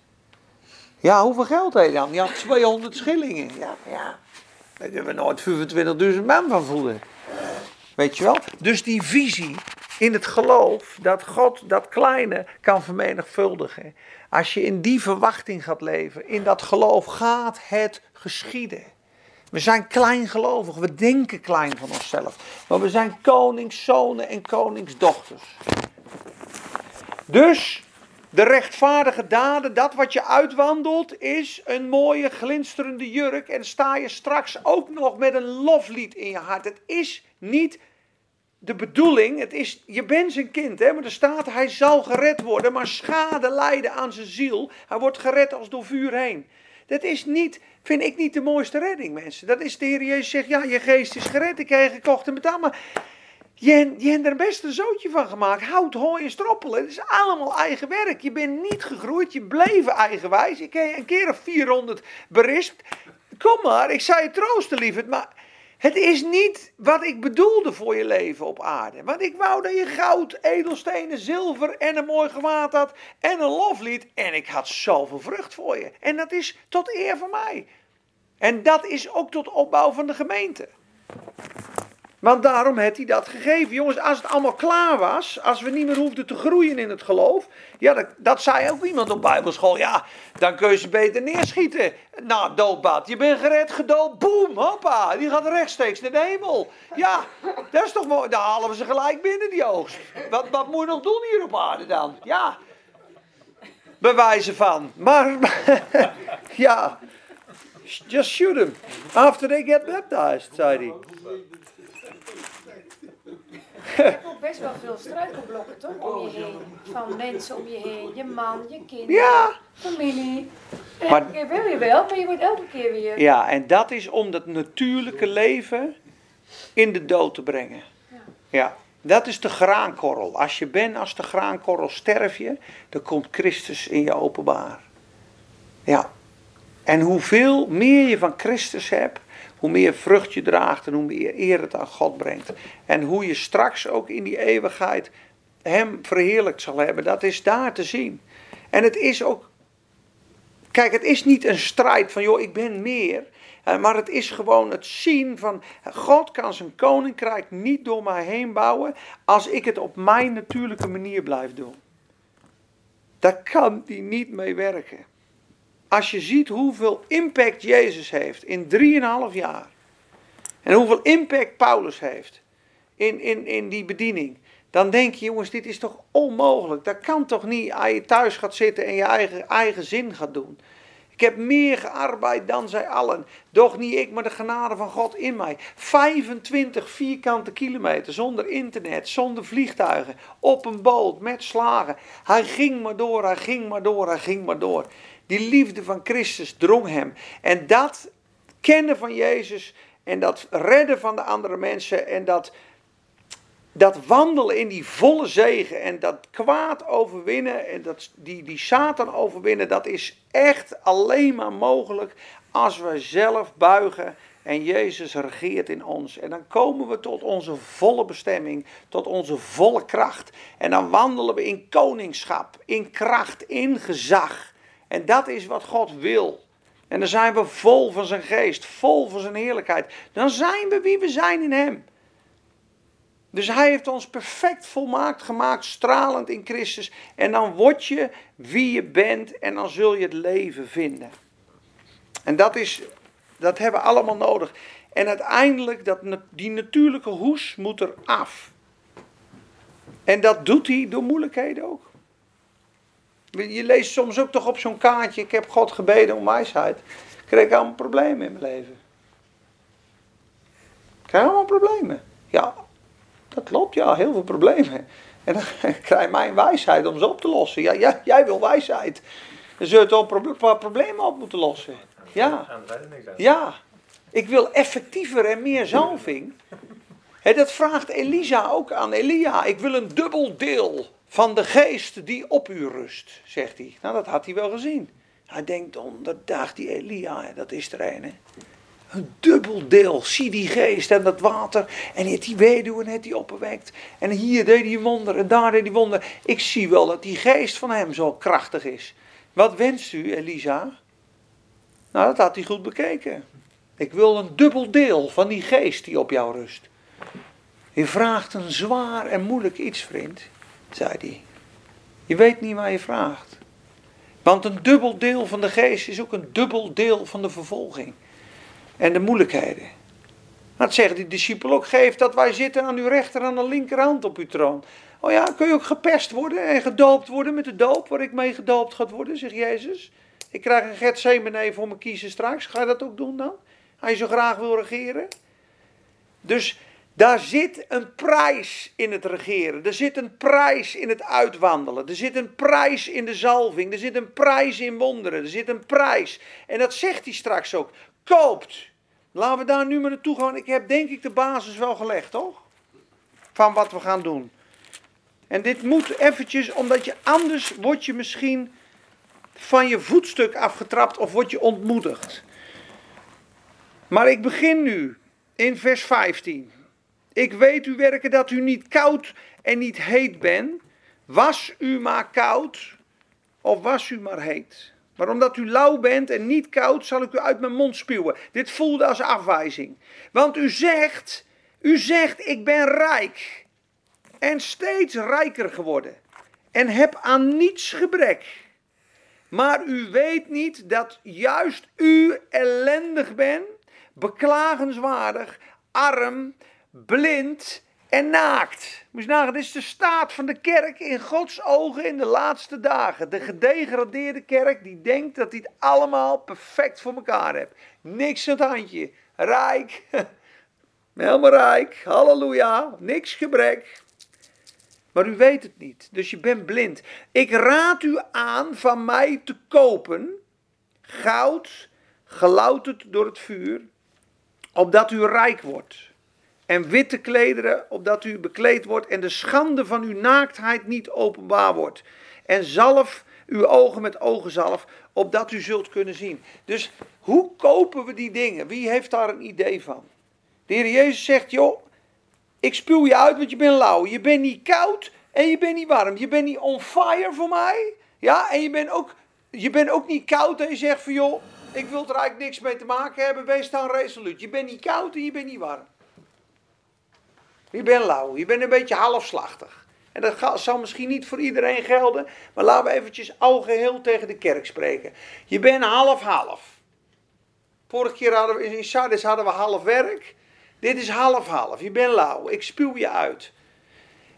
Speaker 1: Ja, hoeveel geld heeft hij dan? Ja, 200 schillingen. Ja, ja. Daar hebben we nooit 25.000 man van voelen. Weet je wel? Dus die visie in het geloof dat God dat kleine kan vermenigvuldigen. Als je in die verwachting gaat leven, in dat geloof, gaat het geschieden. We zijn kleingelovig, we denken klein van onszelf. Maar we zijn koningszonen en koningsdochters. Dus de rechtvaardige daden, dat wat je uitwandelt, is een mooie glinsterende jurk. En sta je straks ook nog met een loflied in je hart. Het is niet de bedoeling, het is, je bent zijn kind, hè, maar er staat, hij zal gered worden, maar schade lijden aan zijn ziel. Hij wordt gered als door vuur heen. Dat is niet, vind ik niet de mooiste redding, mensen. Dat is de Heer Jezus zegt, ja, je geest is gered, ik heb je gekocht en betaald, maar je, hebt er best een zootje van gemaakt. Hout, hooi en stroppelen. Het is allemaal eigen werk. Je bent niet gegroeid, je bleef eigenwijs. Ik heb een keer of 400 berispt. Kom maar, ik zou je troosten, lieverd, maar het is niet wat ik bedoelde voor je leven op aarde. Want ik wou dat je goud, edelstenen, zilver en een mooi gewaad had en een loflied. En ik had zoveel vrucht voor je. En dat is tot eer van mij. En dat is ook tot opbouw van de gemeente. Want daarom heeft hij dat gegeven. Jongens, als het allemaal klaar was, als we niet meer hoefden te groeien in het geloof. Ja, dat, dat zei ook iemand op bijbelschool. Ja, dan kun je ze beter neerschieten. Nou, doodbad. Je bent gered, gedood. Boem, hoppa. Die gaat rechtstreeks naar de hemel. Ja, dat is toch mooi. Dan halen we ze gelijk binnen, die oogst. Wat, wat moet je nog doen hier op aarde dan? Ja, bewijzen van. Maar, ja, just shoot them. After they get baptized, zei hij.
Speaker 2: Je hebt ook best wel veel struikelblokken, toch? Om je heen. Van mensen om je heen. Je man, je kinderen,
Speaker 1: Ja.
Speaker 2: familie. En
Speaker 1: Maar-
Speaker 2: elke keer wil je wel, maar je wordt elke keer weer.
Speaker 1: Ja, en dat is om dat natuurlijke leven in de dood te brengen.
Speaker 2: Ja.
Speaker 1: Ja, dat is de graankorrel. Als je bent als de graankorrel sterf je, dan komt Christus in je openbaar. Ja. En hoeveel meer je van Christus hebt, hoe meer vrucht je draagt en hoe meer eer het aan God brengt. En hoe je straks ook in die eeuwigheid Hem verheerlijkt zal hebben, dat is daar te zien. En het is ook, kijk, het is niet een strijd van, joh, ik ben meer. Eh, Maar het is gewoon het zien van God kan zijn koninkrijk niet door mij heen bouwen als ik het op mijn natuurlijke manier blijf doen. Daar kan hij niet mee werken. Als je ziet hoeveel impact Jezus heeft in 3,5 jaar. En hoeveel impact Paulus heeft in, in, in die bediening. Dan denk je, jongens, dit is toch onmogelijk. Dat kan toch niet als je thuis gaat zitten en je eigen, eigen zin gaat doen. Ik heb meer gearbeid dan zij allen. Doch niet ik, maar de genade van God in mij. 25 vierkante kilometer zonder internet, zonder vliegtuigen. Op een boot met slagen. Hij ging maar door, hij ging maar door, hij ging maar door. Die liefde van Christus drong hem. En dat kennen van Jezus en dat redden van de andere mensen en dat, dat wandelen in die volle zegen en dat kwaad overwinnen en dat, die, die Satan overwinnen, dat is echt alleen maar mogelijk als we zelf buigen en Jezus regeert in ons. En dan komen we tot onze volle bestemming, tot onze volle kracht. En dan wandelen we in koningschap, in kracht, in gezag. En dat is wat God wil. En dan zijn we vol van zijn geest, vol van zijn heerlijkheid. Dan zijn we wie we zijn in hem. Dus hij heeft ons perfect volmaakt gemaakt, stralend in Christus. En dan word je wie je bent en dan zul je het leven vinden. En dat, is, dat hebben we allemaal nodig. En uiteindelijk, dat, die natuurlijke hoes moet er af. En dat doet hij door moeilijkheden ook. Je leest soms ook toch op zo'n kaartje: Ik heb God gebeden om wijsheid. Ik kreeg allemaal problemen in mijn leven. Ik krijg allemaal problemen. Ja, dat klopt, ja, heel veel problemen. En dan krijg je mijn wijsheid om ze op te lossen. Ja, jij, jij wil wijsheid. Dan zul je toch een paar problemen op moeten lossen. Ja. Ja. Ik wil effectiever en meer zalving. He, dat vraagt Elisa ook aan Elia. Ik wil een dubbel deel van de geest die op u rust, zegt hij. Nou, dat had hij wel gezien. Hij denkt, onderdag die Elia, dat is er een. Hè? Een dubbel deel. Zie die geest en dat water. En heeft die weduwe net die opgewekt. En hier deed hij wonder en daar deed hij wonder. Ik zie wel dat die geest van hem zo krachtig is. Wat wenst u, Elisa? Nou, dat had hij goed bekeken. Ik wil een dubbel deel van die geest die op jou rust. Je vraagt een zwaar en moeilijk iets, vriend, zei hij. Je weet niet waar je vraagt. Want een dubbel deel van de geest is ook een dubbel deel van de vervolging en de moeilijkheden. Dat zeggen die discipelen ook, geef dat wij zitten aan uw rechter en aan de linkerhand op uw troon. Oh ja, kun je ook gepest worden en gedoopt worden met de doop waar ik mee gedoopt gaat worden, zegt Jezus. Ik krijg een Gethsemane voor me kiezen straks. Ga je dat ook doen dan? Als je zo graag wil regeren? Dus daar zit een prijs in het regeren. Er zit een prijs in het uitwandelen. Er zit een prijs in de zalving. Er zit een prijs in wonderen. Er zit een prijs. En dat zegt hij straks ook koopt. Laten we daar nu maar naartoe gaan. Ik heb denk ik de basis wel gelegd, toch? Van wat we gaan doen. En dit moet eventjes, omdat je anders word je misschien van je voetstuk afgetrapt of word je ontmoedigd. Maar ik begin nu in vers 15. Ik weet u werken dat u niet koud en niet heet bent. Was u maar koud of was u maar heet. Maar omdat u lauw bent en niet koud, zal ik u uit mijn mond spuwen. Dit voelde als afwijzing. Want u zegt, u zegt, ik ben rijk. En steeds rijker geworden. En heb aan niets gebrek. Maar u weet niet dat juist u ellendig bent, beklagenswaardig, arm, blind en naakt. Moet je nagaan, dit is de staat van de kerk in Gods ogen in de laatste dagen. De gedegradeerde kerk die denkt dat hij het allemaal perfect voor elkaar heeft. Niks aan het handje. Rijk. Helemaal rijk. Halleluja. Niks gebrek. Maar u weet het niet. Dus je bent blind. Ik raad u aan van mij te kopen goud, gelouterd door het vuur, opdat u rijk wordt en witte klederen, opdat u bekleed wordt en de schande van uw naaktheid niet openbaar wordt. En zalf uw ogen met ogenzalf, opdat u zult kunnen zien. Dus hoe kopen we die dingen? Wie heeft daar een idee van? De Heer Jezus zegt, joh, ik spuw je uit, want je bent lauw. Je bent niet koud en je bent niet warm. Je bent niet on fire voor mij. Ja, en je bent ook, je bent ook niet koud en je zegt van, joh, ik wil er eigenlijk niks mee te maken hebben. Wees dan resoluut. Je bent niet koud en je bent niet warm. Je bent lauw, je bent een beetje halfslachtig. En dat zal misschien niet voor iedereen gelden, maar laten we eventjes algeheel tegen de kerk spreken. Je bent half-half. Vorige keer hadden we in Sardis hadden we half werk. Dit is half-half. Je bent lauw. Ik spuw je uit.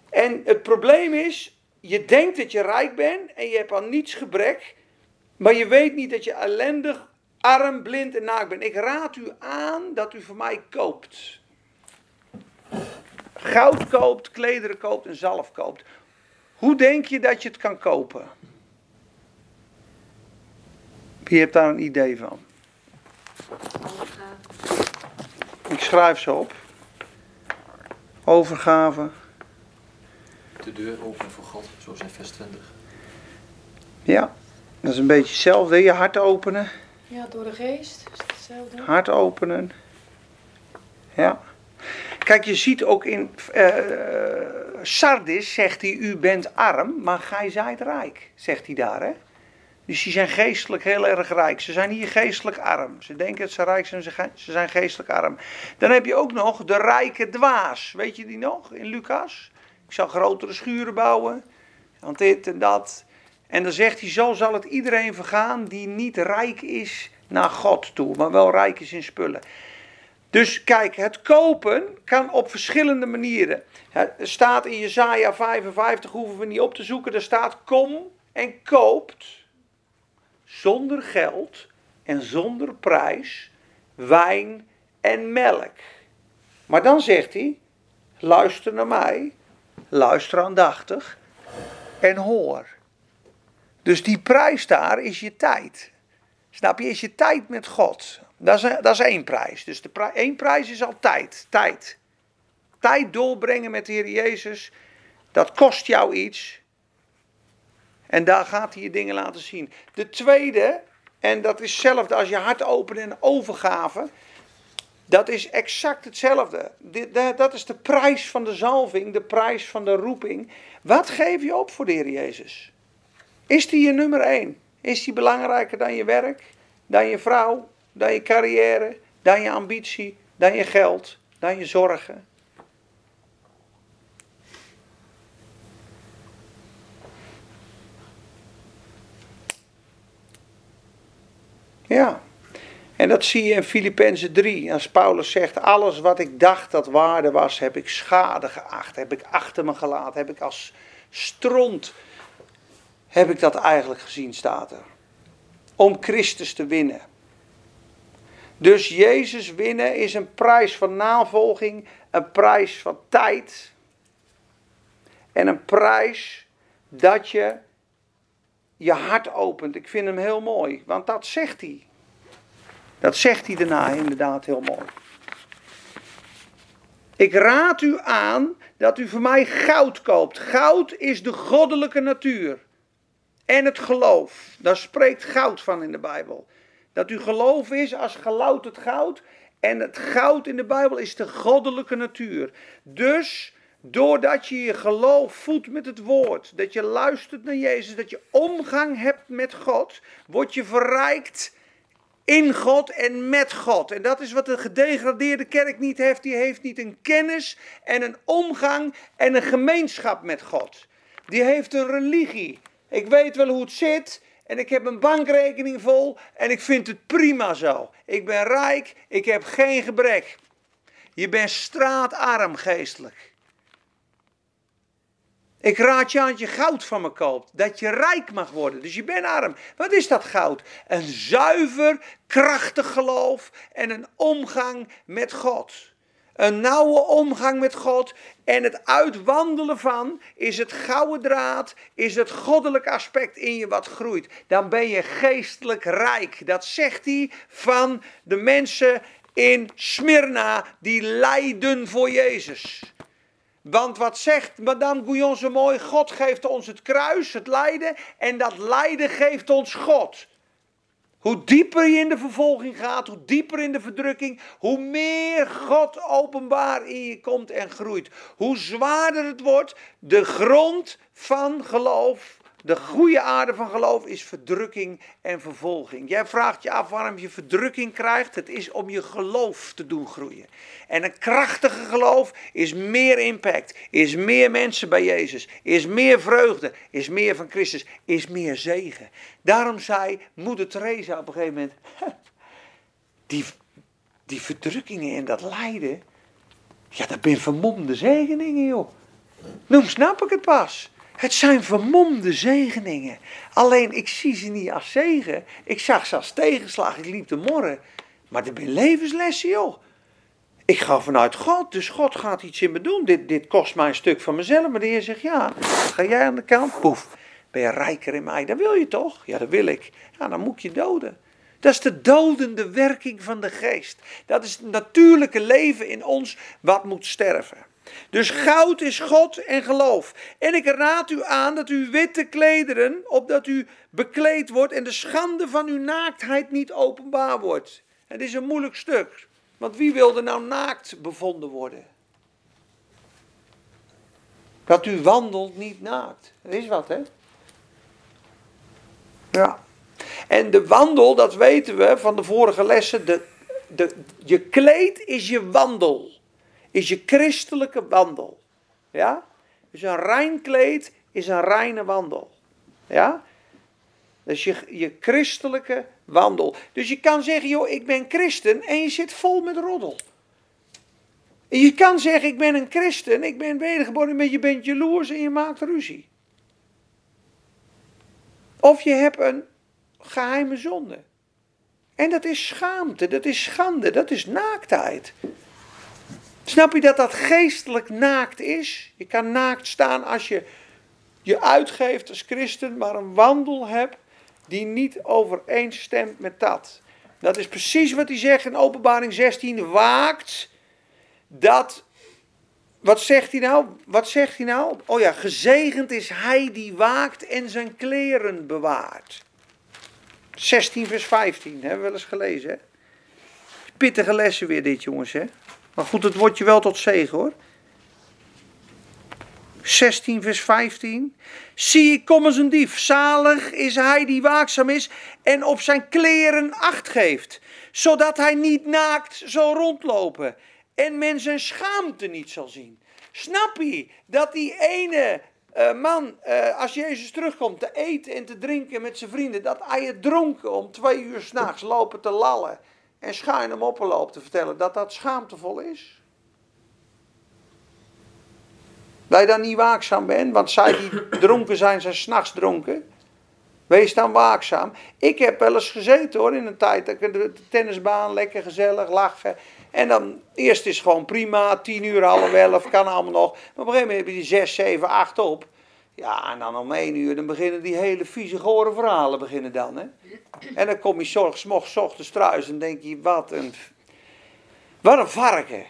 Speaker 1: En het probleem is, je denkt dat je rijk bent en je hebt aan niets gebrek, maar je weet niet dat je ellendig, arm, blind en naakt bent. Ik raad u aan dat u voor mij koopt goud koopt, klederen koopt en zalf koopt. Hoe denk je dat je het kan kopen? Wie hebt daar een idee van? Ik schrijf ze op. Overgave.
Speaker 3: De deur openen voor God, zoals in vers 20.
Speaker 1: Ja, dat is een beetje hetzelfde. Je hart openen.
Speaker 2: Ja, door de geest. Is hetzelfde?
Speaker 1: Hart openen. Ja. Kijk, je ziet ook in uh, Sardis, zegt hij, u bent arm, maar gij zijt rijk, zegt hij daar. Hè? Dus die zijn geestelijk heel erg rijk. Ze zijn hier geestelijk arm. Ze denken dat ze rijk zijn, ze zijn geestelijk arm. Dan heb je ook nog de rijke dwaas. Weet je die nog in Lucas? Ik zal grotere schuren bouwen. Want dit en dat. En dan zegt hij, zo zal het iedereen vergaan die niet rijk is naar God toe, maar wel rijk is in spullen. Dus kijk, het kopen kan op verschillende manieren. Het staat in Jesaja 55, hoeven we niet op te zoeken. Er staat: Kom en koopt zonder geld en zonder prijs wijn en melk. Maar dan zegt hij: Luister naar mij, luister aandachtig en hoor. Dus die prijs daar is je tijd. Snap je? Is je tijd met God. Dat is, dat is één prijs. Dus de één prijs is al tijd. Tijd. Tijd doorbrengen met de Heer Jezus. Dat kost jou iets. En daar gaat hij je dingen laten zien. De tweede, en dat is hetzelfde als je hart openen en overgave. Dat is exact hetzelfde. Dat is de prijs van de zalving, de prijs van de roeping. Wat geef je op voor de Heer Jezus? Is die je nummer één? Is die belangrijker dan je werk, dan je vrouw, dan je carrière, dan je ambitie, dan je geld, dan je zorgen? Ja. En dat zie je in Filippenzen 3. Als Paulus zegt: Alles wat ik dacht dat waarde was, heb ik schade geacht. Heb ik achter me gelaten. Heb ik als stront. Heb ik dat eigenlijk gezien, staat er. Om Christus te winnen. Dus Jezus winnen is een prijs van navolging, een prijs van tijd. En een prijs dat je je hart opent. Ik vind hem heel mooi, want dat zegt hij. Dat zegt hij daarna inderdaad heel mooi. Ik raad u aan dat u voor mij goud koopt. Goud is de goddelijke natuur. En het geloof. Daar spreekt goud van in de Bijbel. Dat u geloof is als gelouterd goud. En het goud in de Bijbel is de goddelijke natuur. Dus doordat je je geloof voedt met het woord, dat je luistert naar Jezus, dat je omgang hebt met God, word je verrijkt in God en met God. En dat is wat de gedegradeerde kerk niet heeft. Die heeft niet een kennis en een omgang en een gemeenschap met God. Die heeft een religie. Ik weet wel hoe het zit. En ik heb een bankrekening vol en ik vind het prima zo. Ik ben rijk, ik heb geen gebrek. Je bent straatarm geestelijk. Ik raad je aan dat je goud van me koopt. Dat je rijk mag worden. Dus je bent arm. Wat is dat goud? Een zuiver, krachtig geloof en een omgang met God. Een nauwe omgang met God en het uitwandelen van is het gouden draad, is het goddelijk aspect in je wat groeit. Dan ben je geestelijk rijk. Dat zegt hij van de mensen in Smyrna die lijden voor Jezus. Want wat zegt Madame Gouillon zo mooi? God geeft ons het kruis, het lijden. En dat lijden geeft ons God. Hoe dieper je in de vervolging gaat, hoe dieper in de verdrukking, hoe meer God openbaar in je komt en groeit. Hoe zwaarder het wordt, de grond van geloof de goede aarde van geloof is verdrukking en vervolging. Jij vraagt je af waarom je verdrukking krijgt. Het is om je geloof te doen groeien. En een krachtige geloof is meer impact, is meer mensen bij Jezus, is meer vreugde, is meer van Christus, is meer zegen. Daarom zei moeder Teresa op een gegeven moment: die, die verdrukkingen en dat lijden, ja, dat zijn vermomde zegeningen, joh. Nu snap ik het pas. Het zijn vermomde zegeningen. Alleen ik zie ze niet als zegen. Ik zag ze als tegenslag. Ik liep te morren. Maar er zijn levenslessen, joh. Ik ga vanuit God, dus God gaat iets in me doen. Dit, dit kost mij een stuk van mezelf. Maar de Heer zegt, ja, ga jij aan de kant. Poef, ben je rijker in mij. Dat wil je toch? Ja, dat wil ik. Ja, dan moet je doden. Dat is de dodende werking van de geest. Dat is het natuurlijke leven in ons wat moet sterven. Dus goud is God en geloof. En ik raad u aan dat u witte klederen, opdat u bekleed wordt en de schande van uw naaktheid niet openbaar wordt. Het is een moeilijk stuk, want wie wilde nou naakt bevonden worden? Dat u wandelt niet naakt. Dat is wat, hè? Ja. En de wandel, dat weten we van de vorige lessen, de, de, je kleed is je wandel is je christelijke wandel. Ja? Dus een rein kleed is een reine wandel. Ja? Dus je, je christelijke wandel. Dus je kan zeggen, joh, ik ben christen en je zit vol met roddel. En je kan zeggen, ik ben een christen, ik ben wedergeboren, maar je bent jaloers en je maakt ruzie. Of je hebt een geheime zonde. En dat is schaamte, dat is schande, dat is naaktheid. Snap je dat dat geestelijk naakt is? Je kan naakt staan als je je uitgeeft als christen, maar een wandel hebt die niet overeenstemt met dat. Dat is precies wat hij zegt in Openbaring 16. Waakt dat. Wat zegt hij nou? Wat zegt hij nou? Oh ja, gezegend is hij die waakt en zijn kleren bewaart. 16 vers 15, hebben we wel eens gelezen. Hè? Pittige lessen weer dit, jongens. Hè? Maar goed, het wordt je wel tot zegen hoor. 16 vers 15. Zie, ik kom als een dief. Zalig is hij die waakzaam is en op zijn kleren acht geeft. Zodat hij niet naakt zal rondlopen en men zijn schaamte niet zal zien. Snap je dat die ene uh, man, uh, als Jezus terugkomt te eten en te drinken met zijn vrienden, dat hij het dronken om twee uur s'nachts lopen te lallen en schuin hem oppenloopt te vertellen dat dat schaamtevol is? Dat je dan niet waakzaam bent, want zij die dronken zijn, zijn s'nachts dronken. Wees dan waakzaam. Ik heb wel eens gezeten hoor, in een tijd, dat ik de tennisbaan, lekker gezellig, lachen. En dan, eerst is gewoon prima, tien uur, half elf, kan allemaal nog. Maar op een gegeven moment heb je die zes, zeven, acht op. Ja, en dan om één uur, dan beginnen die hele vieze, gore verhalen beginnen dan. Hè? En dan kom je mocht, ochtends thuis en denk je, wat een, wat een varken.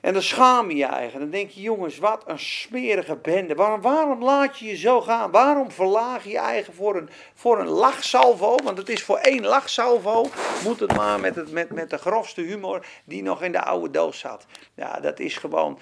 Speaker 1: En dan schaam je je eigen. Dan denk je, jongens, wat een smerige bende. Waarom, waarom laat je je zo gaan? Waarom verlaag je je eigen voor een, voor een lachsalvo? Want het is voor één lachsalvo, moet het maar met, het, met, met de grofste humor die nog in de oude doos zat. Ja, dat is gewoon...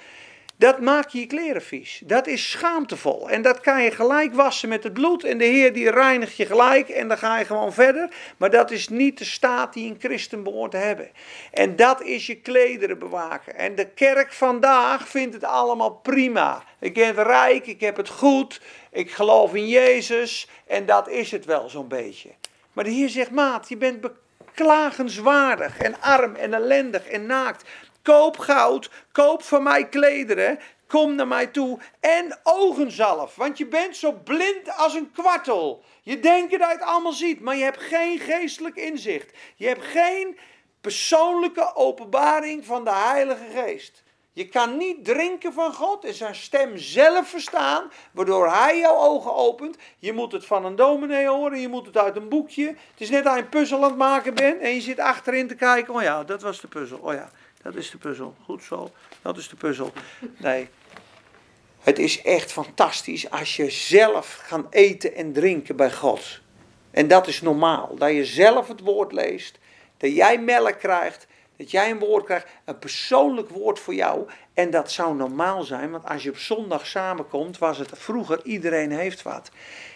Speaker 1: Dat maakt je kleren vies. Dat is schaamtevol. En dat kan je gelijk wassen met het bloed. En de Heer die reinigt je gelijk. En dan ga je gewoon verder. Maar dat is niet de staat die een christen behoort te hebben. En dat is je klederen bewaken. En de kerk vandaag vindt het allemaal prima. Ik ben rijk, ik heb het goed. Ik geloof in Jezus. En dat is het wel zo'n beetje. Maar de Heer zegt, maat, je bent beklagenswaardig en arm en ellendig en naakt. Koop goud, koop van mij klederen, kom naar mij toe en ogenzalf. Want je bent zo blind als een kwartel. Je denkt dat je het allemaal ziet, maar je hebt geen geestelijk inzicht. Je hebt geen persoonlijke openbaring van de Heilige Geest. Je kan niet drinken van God en zijn stem zelf verstaan, waardoor hij jouw ogen opent. Je moet het van een dominee horen, je moet het uit een boekje. Het is net als je een puzzel aan het maken bent en je zit achterin te kijken. Oh ja, dat was de puzzel. Oh ja, dat is de puzzel. Goed zo. Dat is de puzzel. Nee. Het is echt fantastisch als je zelf gaat eten en drinken bij God. En dat is normaal. Dat je zelf het woord leest. Dat jij melk krijgt. Dat jij een woord krijgt. Een persoonlijk woord voor jou. En dat zou normaal zijn. Want als je op zondag samenkomt, was het vroeger iedereen heeft wat.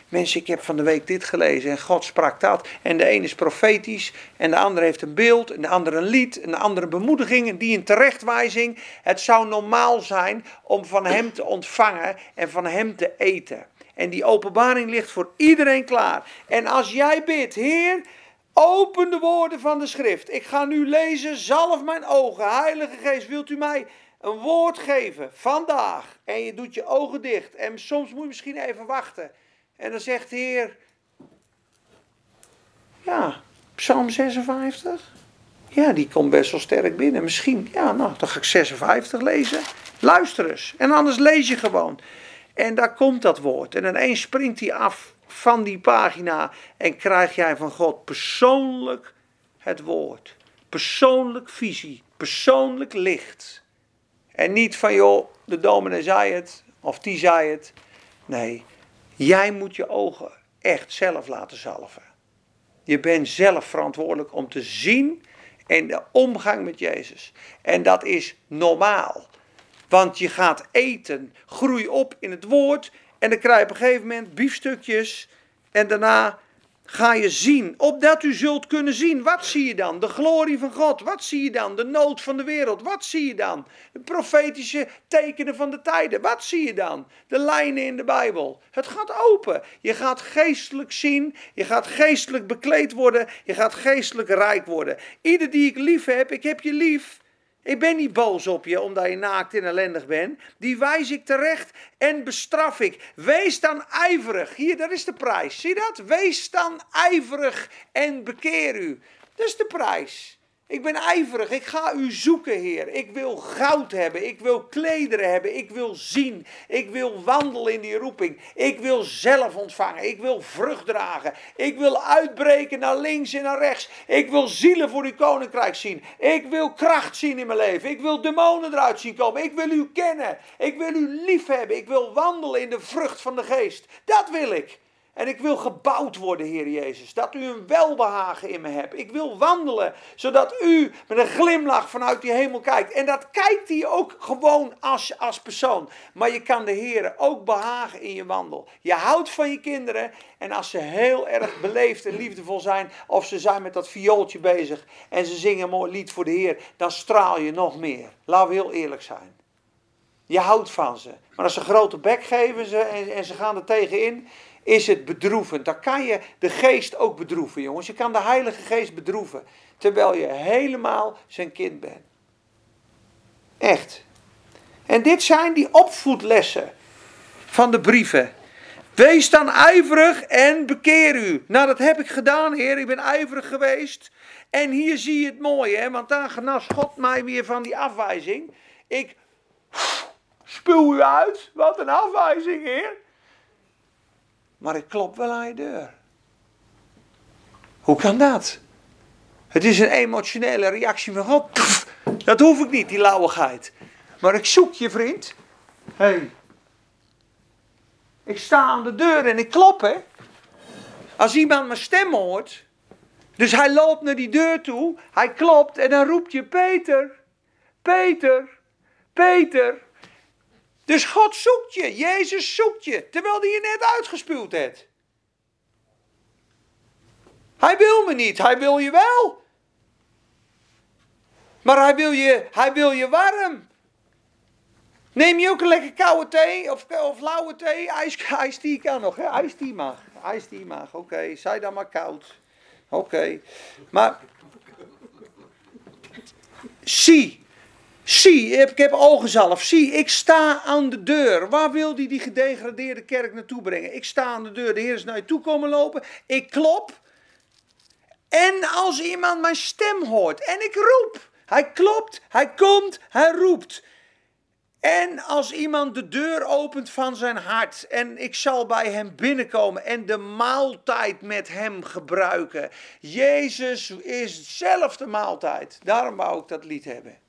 Speaker 1: Mensen, ik heb van de week dit gelezen en God sprak dat. En de een is profetisch en de ander heeft een beeld en de ander een lied en de andere bemoediging en die een terechtwijzing. Het zou normaal zijn om van hem te ontvangen en van hem te eten. En die openbaring ligt voor iedereen klaar. En als jij bidt, Heer, open de woorden van de schrift. Ik ga nu lezen, zalf mijn ogen. Heilige Geest, wilt u mij een woord geven vandaag? En je doet je ogen dicht. En soms moet je misschien even wachten. En dan zegt de Heer, ja, Psalm 56. Ja, die komt best wel sterk binnen. Misschien, ja, nou, dan ga ik 56 lezen. Luister eens. En anders lees je gewoon. En daar komt dat woord. En ineens springt hij af van die pagina en krijg jij van God persoonlijk het woord. Persoonlijk visie. Persoonlijk licht. En niet van, joh, de dominee zei het, of die zei het. Nee, Jij moet je ogen echt zelf laten zalven. Je bent zelf verantwoordelijk om te zien en de omgang met Jezus. En dat is normaal. Want je gaat eten, groei op in het woord en dan krijg je op een gegeven moment biefstukjes en daarna ga je zien, opdat u zult kunnen zien. Wat zie je dan? De glorie van God. Wat zie je dan? De nood van de wereld. Wat zie je dan? De profetische tekenen van de tijden. Wat zie je dan? De lijnen in de Bijbel. Het gaat open. Je gaat geestelijk zien. Je gaat geestelijk bekleed worden. Je gaat geestelijk rijk worden. Ieder die ik lief heb, ik heb je lief. Ik ben niet boos op je omdat je naakt en ellendig bent. Die wijs ik terecht en bestraf ik. Wees dan ijverig. Hier, dat is de prijs. Zie dat? Wees dan ijverig en bekeer u. Dat is de prijs. Ik ben ijverig, ik ga u zoeken, Heer. Ik wil goud hebben, ik wil klederen hebben, ik wil zien, ik wil wandelen in die roeping. Ik wil zelf ontvangen, ik wil vrucht dragen. Ik wil uitbreken naar links en naar rechts. Ik wil zielen voor uw koninkrijk zien. Ik wil kracht zien in mijn leven. Ik wil demonen eruit zien komen. Ik wil u kennen. Ik wil u lief hebben. Ik wil wandelen in de vrucht van de geest. Dat wil ik. En ik wil gebouwd worden, Heer Jezus. Dat u een welbehagen in me hebt. Ik wil wandelen, zodat u met een glimlach vanuit die hemel kijkt. En dat kijkt hij ook gewoon als, als persoon. Maar je kan de Heer ook behagen in je wandel. Je houdt van je kinderen. En als ze heel erg beleefd en liefdevol zijn. Of ze zijn met dat viooltje bezig. En ze zingen een mooi lied voor de Heer. Dan straal je nog meer. Laten we heel eerlijk zijn. Je houdt van ze. Maar als ze grote bek geven ze, en, en ze gaan er tegenin is het bedroevend. Dan kan je de geest ook bedroeven, jongens. Je kan de Heilige Geest bedroeven. Terwijl je helemaal zijn kind bent. Echt. En dit zijn die opvoedlessen van de brieven. Wees dan ijverig en bekeer u. Nou, dat heb ik gedaan, Heer. Ik ben ijverig geweest. En hier zie je het mooie, hè? want daar genas God mij weer van die afwijzing. Ik spuw u uit. Wat een afwijzing, Heer. Maar ik klop wel aan je deur. Hoe kan dat? Het is een emotionele reactie van God. dat hoef ik niet, die lauwigheid. Maar ik zoek je vriend. Hé. Hey. Ik sta aan de deur en ik klop, hè. Als iemand mijn stem hoort. Dus hij loopt naar die deur toe. Hij klopt en dan roept je Peter. Peter. Peter. Dus God zoekt je, Jezus zoekt je, terwijl hij je net uitgespuwd heeft. Hij wil me niet, hij wil je wel. Maar hij wil je, hij wil je warm. Neem je ook een lekker koude thee of, of lauwe thee? Ijs, ijstie kan nog, hè? ijstie mag. Ijstie mag, oké. Okay. Zij dan maar koud. Oké. Maar, zie, Zie, ik heb ogenzalf. Zie, ik sta aan de deur. Waar wil die die gedegradeerde kerk naartoe brengen? Ik sta aan de deur. De Heer is naar je toe komen lopen. Ik klop. En als iemand mijn stem hoort en ik roep. Hij klopt, hij komt, hij roept. En als iemand de deur opent van zijn hart en ik zal bij hem binnenkomen en de maaltijd met hem gebruiken. Jezus is zelf de maaltijd. Daarom wou ik dat lied hebben.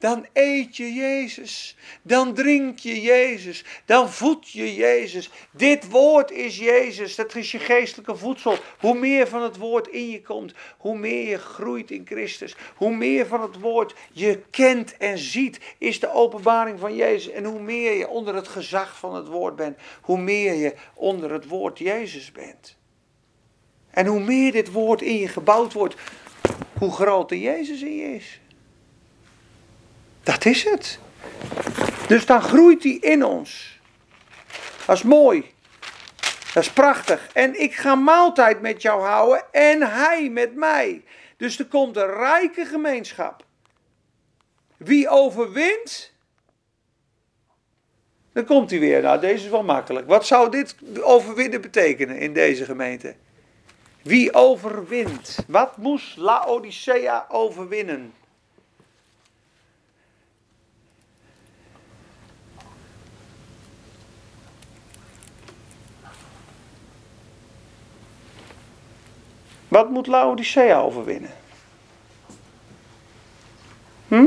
Speaker 1: Dan eet je Jezus. Dan drink je Jezus. Dan voed je Jezus. Dit woord is Jezus. Dat is je geestelijke voedsel. Hoe meer van het woord in je komt, hoe meer je groeit in Christus. Hoe meer van het woord je kent en ziet, is de openbaring van Jezus. En hoe meer je onder het gezag van het woord bent, hoe meer je onder het woord Jezus bent. En hoe meer dit woord in je gebouwd wordt, hoe groter Jezus in je is. Dat is het. Dus dan groeit hij in ons. Dat is mooi. Dat is prachtig. En ik ga maaltijd met jou houden en hij met mij. Dus er komt een rijke gemeenschap. Wie overwint, dan komt hij weer. Nou, deze is wel makkelijk. Wat zou dit overwinnen betekenen in deze gemeente? Wie overwint? Wat moest Laodicea overwinnen? Wat moet Laodicea overwinnen? Hm?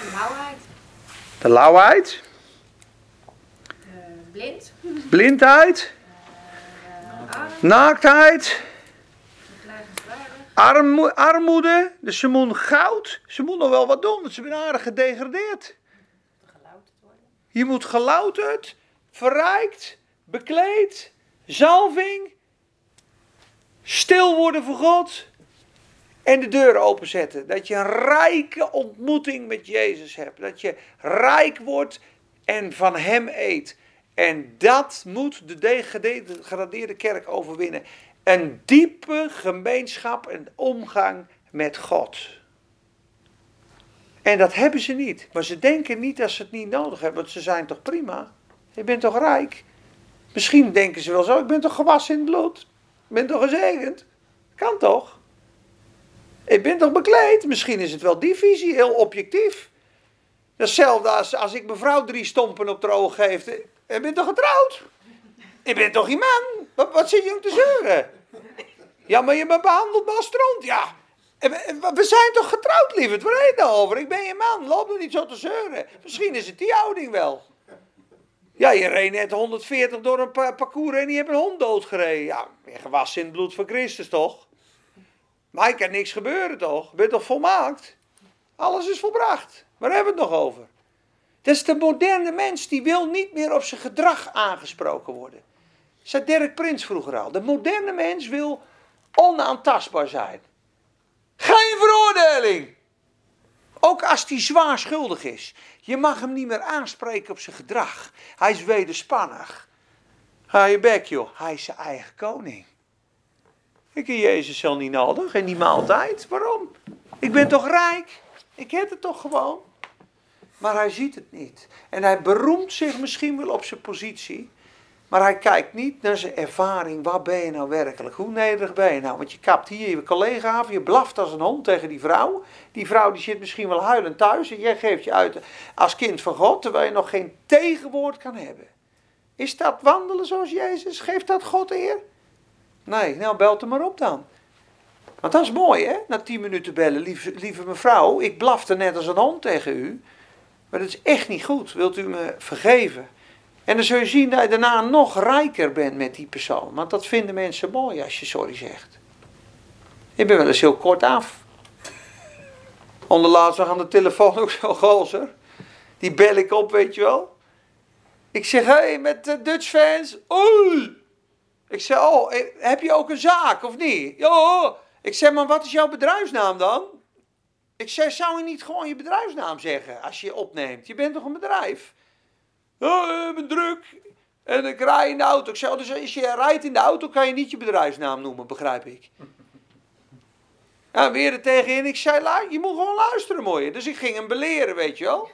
Speaker 2: De lauwheid.
Speaker 1: De lauwheid?
Speaker 2: Uh, blind.
Speaker 1: Blindheid?
Speaker 2: Uh,
Speaker 1: Naaktheid? Armo armoede? Dus ze moet goud? Ze moet nog wel wat doen, want ze zijn aardig gedegradeerd. Je moet gelouterd, verrijkt, bekleed, Zalving. Stil worden voor God. En de deur openzetten. Dat je een rijke ontmoeting met Jezus hebt. Dat je rijk wordt en van Hem eet. En dat moet de degradeerde kerk overwinnen. Een diepe gemeenschap en omgang met God. En dat hebben ze niet. Maar ze denken niet dat ze het niet nodig hebben, want ze zijn toch prima? Je bent toch rijk? Misschien denken ze wel zo, ik ben toch gewassen in het bloed? Ik ben toch gezegend? Kan toch? Ik ben toch bekleed? Misschien is het wel die visie, heel objectief. Hetzelfde als, als ik mevrouw drie stompen op de oog geef. Ik ben toch getrouwd? Ik ben toch iemand? Wat, wat zit je om te zeuren? Ja, maar je bent behandeld als stront. Ja, we zijn toch getrouwd, lieverd? Waar heet nou over? Ik ben je man. Loop er niet zo te zeuren. Misschien is het die houding wel. Ja, je reed net 140 door een parcours en je hebt een hond doodgereden. Ja, gewassen in het bloed van Christus, toch? Maar ik kan niks gebeuren, toch? Je bent toch volmaakt? Alles is volbracht. Waar hebben we het nog over? Dus de moderne mens die wil niet meer op zijn gedrag aangesproken worden. Zei Dirk Prins vroeger al. De moderne mens wil onaantastbaar zijn. Geen veroordeling. Ook als hij zwaar schuldig is. Je mag hem niet meer aanspreken op zijn gedrag. Hij is wederspannig. Ga je bek, joh. Hij is zijn eigen koning. Ik heb Jezus zelf niet nodig en die maaltijd. Waarom? Ik ben toch rijk? Ik heb het toch gewoon? Maar hij ziet het niet. En hij beroemt zich misschien wel op zijn positie. Maar hij kijkt niet naar zijn ervaring. Waar ben je nou werkelijk? Hoe nederig ben je nou? Want je kapt hier je collega af. Je blaft als een hond tegen die vrouw. Die vrouw die zit misschien wel huilend thuis. En jij geeft je uit als kind van God. Terwijl je nog geen tegenwoord kan hebben. Is dat wandelen zoals Jezus? Geeft dat God eer? Nee, nou belt hem maar op dan. Want dat is mooi hè. Na tien minuten bellen. Lieve, lieve mevrouw, ik blafte net als een hond tegen u. Maar dat is echt niet goed. Wilt u me vergeven? En dan zul je zien dat je daarna nog rijker bent met die persoon. Want dat vinden mensen mooi als je sorry zegt. Ik ben wel eens heel kort af. Onderlaatst nog aan de telefoon ook zo gozer. Die bel ik op, weet je wel. Ik zeg, hé, hey, met de Dutch fans. Oei! Ik zeg, oh, eh, heb je ook een zaak of niet? Ja. Ik zeg, maar wat is jouw bedrijfsnaam dan? Ik zeg, zou je niet gewoon je bedrijfsnaam zeggen als je je opneemt? Je bent toch een bedrijf? Oh, ik ben druk. En ik rij in de auto. Ik zeg, dus als je rijdt in de auto, kan je niet je bedrijfsnaam noemen, begrijp ik. En weer er tegenin. Ik zei, je moet gewoon luisteren, mooie. Dus ik ging hem beleren, weet je wel.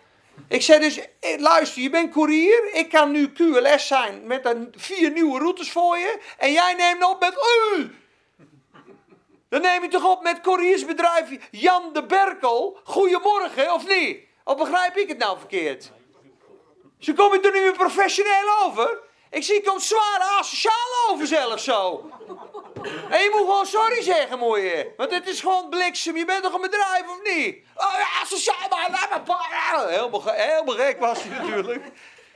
Speaker 1: Ik zei dus, eh, luister, je bent koerier. Ik kan nu QLS zijn met een, vier nieuwe routes voor je. En jij neemt op met... Dan neem je toch op met couriersbedrijf Jan de Berkel. Goedemorgen, of niet? Of begrijp ik het nou verkeerd? Ze komen er nu meer professioneel over. Ik zie, komt zware asociaal over zelfs zo. En je moet gewoon sorry zeggen, mooie. Want het is gewoon bliksem. Je bent toch een bedrijf, of niet? Oh ja, asociaal, maar Helemaal, helemaal gek was hij natuurlijk.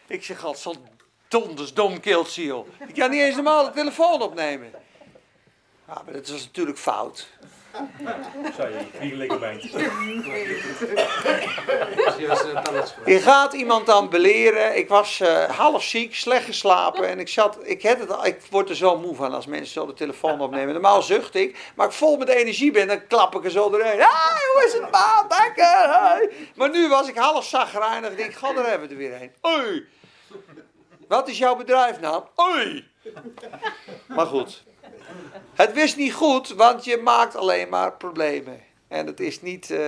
Speaker 1: Ik zeg, god, zo'n donders dom keeltje, Ik kan niet eens normaal de telefoon opnemen. Ja, maar dat was natuurlijk fout.
Speaker 4: Sorry, vriendelijke bent.
Speaker 1: Je gaat iemand dan beleren. Ik was uh, half ziek, slecht geslapen. En ik zat, ik, had het, ik word er zo moe van als mensen zo de telefoon opnemen. Normaal zucht ik. Maar ik vol met energie ben, dan klap ik er zo doorheen. Hey, hoe is het, maat? Lekker. Maar nu was ik half zagrijnig. Ik denk, god, daar hebben we er weer een. Oei. Wat is jouw bedrijfnaam? Oei. Maar goed. Het wist niet goed, want je maakt alleen maar problemen. En het is niet uh,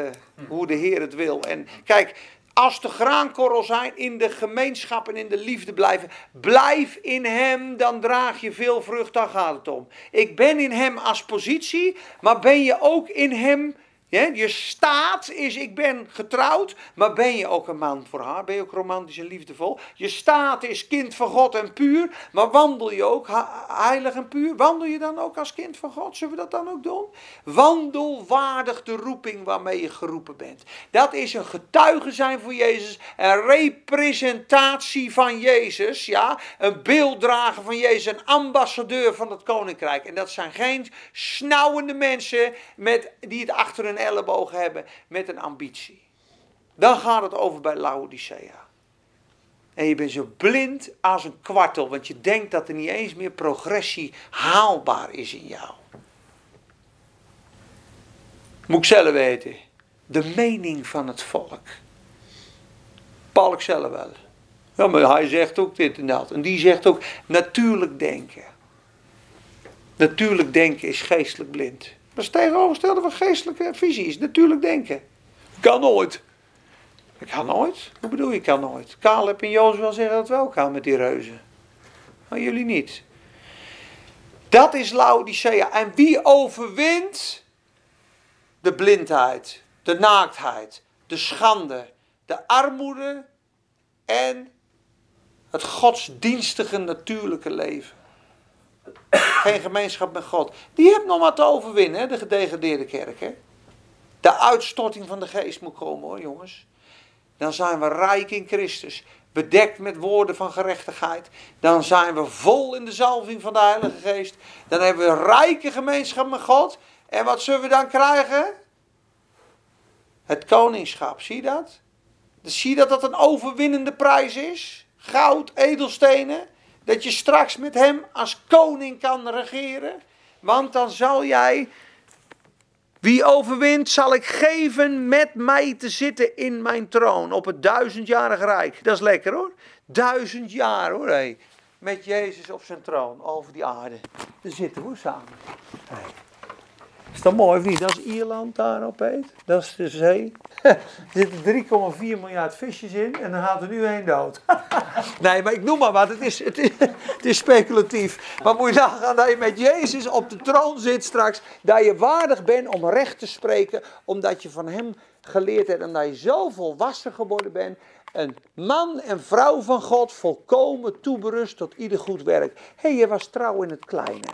Speaker 1: hoe de Heer het wil. En kijk, als de graankorrel zijn in de gemeenschap en in de liefde blijven, blijf in Hem, dan draag je veel vrucht, daar gaat het om. Ik ben in Hem als positie, maar ben je ook in Hem je staat is, ik ben getrouwd, maar ben je ook een man voor haar? Ben je ook romantisch en liefdevol? Je staat is kind van God en puur, maar wandel je ook heilig en puur? Wandel je dan ook als kind van God? Zullen we dat dan ook doen? Wandel waardig de roeping waarmee je geroepen bent. Dat is een getuige zijn voor Jezus, een representatie van Jezus, ja, een beelddrager van Jezus, een ambassadeur van het koninkrijk. En dat zijn geen snauwende mensen met, die het achter een ellebogen hebben met een ambitie. Dan gaat het over bij Laodicea. En je bent zo blind als een kwartel, want je denkt dat er niet eens meer progressie haalbaar is in jou. Moet ik zelf weten. De mening van het volk. Paul ik zelf wel. Ja, maar hij zegt ook dit en dat. En die zegt ook natuurlijk denken. Natuurlijk denken is geestelijk blind. Dat is tegenovergestelde van geestelijke visie, is natuurlijk denken. Kan nooit. Ik kan nooit? Hoe bedoel je kan nooit? Caleb en Jozef wel zeggen dat het wel kan met die reuzen. Maar jullie niet. Dat is Laodicea. En wie overwint de blindheid, de naaktheid, de schande, de armoede en het godsdienstige natuurlijke leven. Geen gemeenschap met God. Die hebt nog wat te overwinnen, de gedegradeerde kerk. Hè? De uitstorting van de geest moet komen hoor, jongens. Dan zijn we rijk in Christus. Bedekt met woorden van gerechtigheid. Dan zijn we vol in de zalving van de Heilige Geest. Dan hebben we rijke gemeenschap met God. En wat zullen we dan krijgen? Het koningschap, zie je dat? Zie je dat dat een overwinnende prijs is? Goud, edelstenen. Dat je straks met hem als koning kan regeren. Want dan zal jij wie overwint, zal ik geven met mij te zitten in mijn troon op het duizendjarig rijk. Dat is lekker hoor. Duizend jaar hoor. Hey. Met Jezus op zijn troon over die aarde. Daar zitten we samen. Is dat mooi of niet? Dat is Ierland daarop heet. Dat is de zee. er zitten 3,4 miljard visjes in en dan gaat er nu één dood. nee, maar ik noem maar wat. Het is, het, is, het is speculatief. Maar moet je nagaan dat je met Jezus op de troon zit straks. Dat je waardig bent om recht te spreken. Omdat je van hem geleerd hebt. En dat je zo volwassen geworden bent. Een man en vrouw van God. Volkomen toeberust tot ieder goed werk. Hé, hey, je was trouw in het kleine.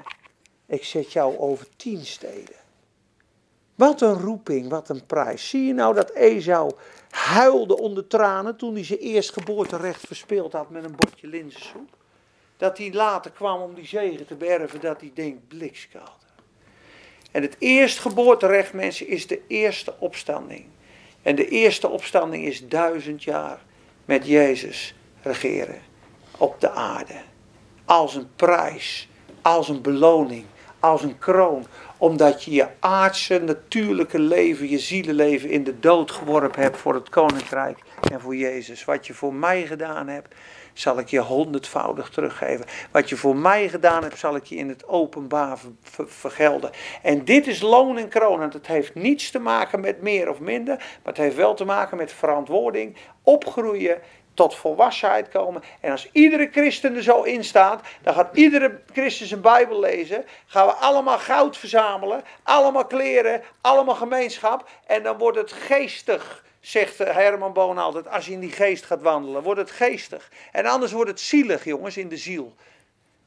Speaker 1: Ik zet jou over tien steden. Wat een roeping, wat een prijs. Zie je nou dat Esau huilde onder tranen toen hij zijn eerstgeboorterecht verspeeld had met een bordje linzensoep? Dat hij later kwam om die zegen te berven, dat hij denkt blikskoud. En het eerstgeboorterecht, mensen, is de eerste opstanding. En de eerste opstanding is duizend jaar met Jezus regeren op de aarde. Als een prijs, als een beloning, als een kroon omdat je je aardse, natuurlijke leven, je zielenleven in de dood geworpen hebt voor het koninkrijk en voor Jezus. Wat je voor mij gedaan hebt, zal ik je honderdvoudig teruggeven. Wat je voor mij gedaan hebt, zal ik je in het openbaar vergelden. En dit is loon en kroon. En het heeft niets te maken met meer of minder, maar het heeft wel te maken met verantwoording, opgroeien tot volwassenheid komen. En als iedere christen er zo in staat, dan gaat iedere christen zijn Bijbel lezen. Gaan we allemaal goud verzamelen, allemaal kleren, allemaal gemeenschap. En dan wordt het geestig, zegt Herman Boon altijd, als je in die geest gaat wandelen. Wordt het geestig. En anders wordt het zielig, jongens, in de ziel.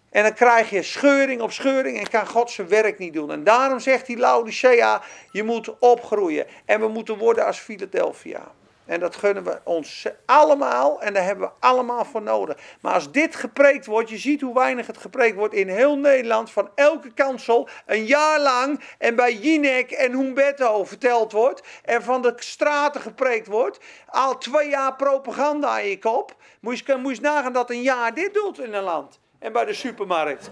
Speaker 1: En dan krijg je scheuring op scheuring en kan God zijn werk niet doen. En daarom zegt die Laodicea, je moet opgroeien. En we moeten worden als Philadelphia. En dat gunnen we ons allemaal en daar hebben we allemaal voor nodig. Maar als dit gepreekt wordt, je ziet hoe weinig het gepreekt wordt in heel Nederland, van elke kansel, een jaar lang. En bij Jinek en Humberto verteld wordt. En van de straten gepreekt wordt. Al twee jaar propaganda aan je kop. Moet je, je nagaan dat een jaar dit doet in een land. En bij de supermarkt.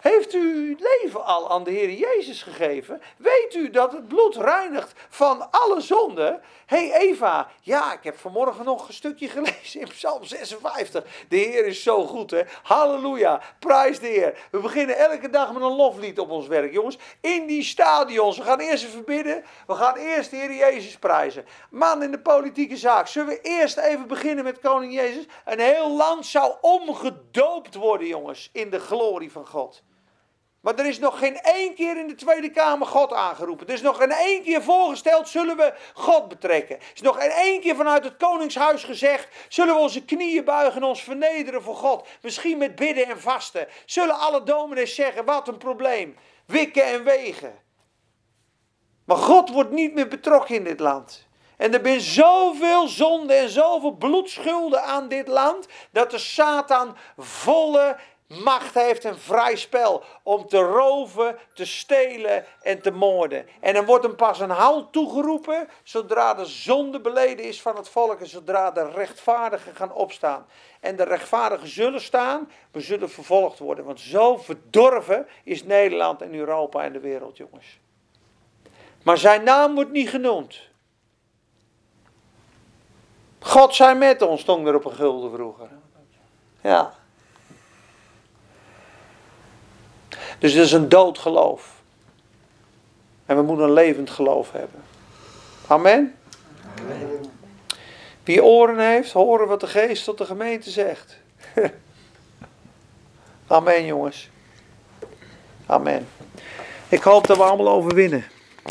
Speaker 1: Heeft u leven al aan de Heer Jezus gegeven? Weet u dat het bloed reinigt van alle zonden? Hey Eva, ja, ik heb vanmorgen nog een stukje gelezen in Psalm 56. De Heer is zo goed, hè? Halleluja, prijs de Heer. We beginnen elke dag met een loflied op ons werk, jongens. In die stadions. We gaan eerst even bidden. We gaan eerst de Heer Jezus prijzen. Man, in de politieke zaak. Zullen we eerst even beginnen met Koning Jezus? Een heel land zou omgedoopt worden, jongens, in de glorie van God. Maar er is nog geen één keer in de Tweede Kamer God aangeroepen. Er is nog geen één keer voorgesteld, zullen we God betrekken. Er is nog geen één keer vanuit het Koningshuis gezegd, zullen we onze knieën buigen en ons vernederen voor God. Misschien met bidden en vasten. Zullen alle dominees zeggen, wat een probleem. Wikken en wegen. Maar God wordt niet meer betrokken in dit land. En er zijn zoveel zonde en zoveel bloedschulden aan dit land, dat de Satan volle macht heeft een vrij spel om te roven, te stelen en te moorden. En dan wordt hem pas een hout toegeroepen zodra de zonde beleden is van het volk en zodra de rechtvaardigen gaan opstaan. En de rechtvaardigen zullen staan, we zullen vervolgd worden. Want zo verdorven is Nederland en Europa en de wereld, jongens. Maar zijn naam wordt niet genoemd. God zij met ons, stond er op een gulden vroeger. Ja. Dus dat is een dood geloof. En we moeten een levend geloof hebben. Amen. Wie oren heeft, horen wat de geest tot de gemeente zegt. Amen jongens. Amen. Ik hoop dat we allemaal overwinnen.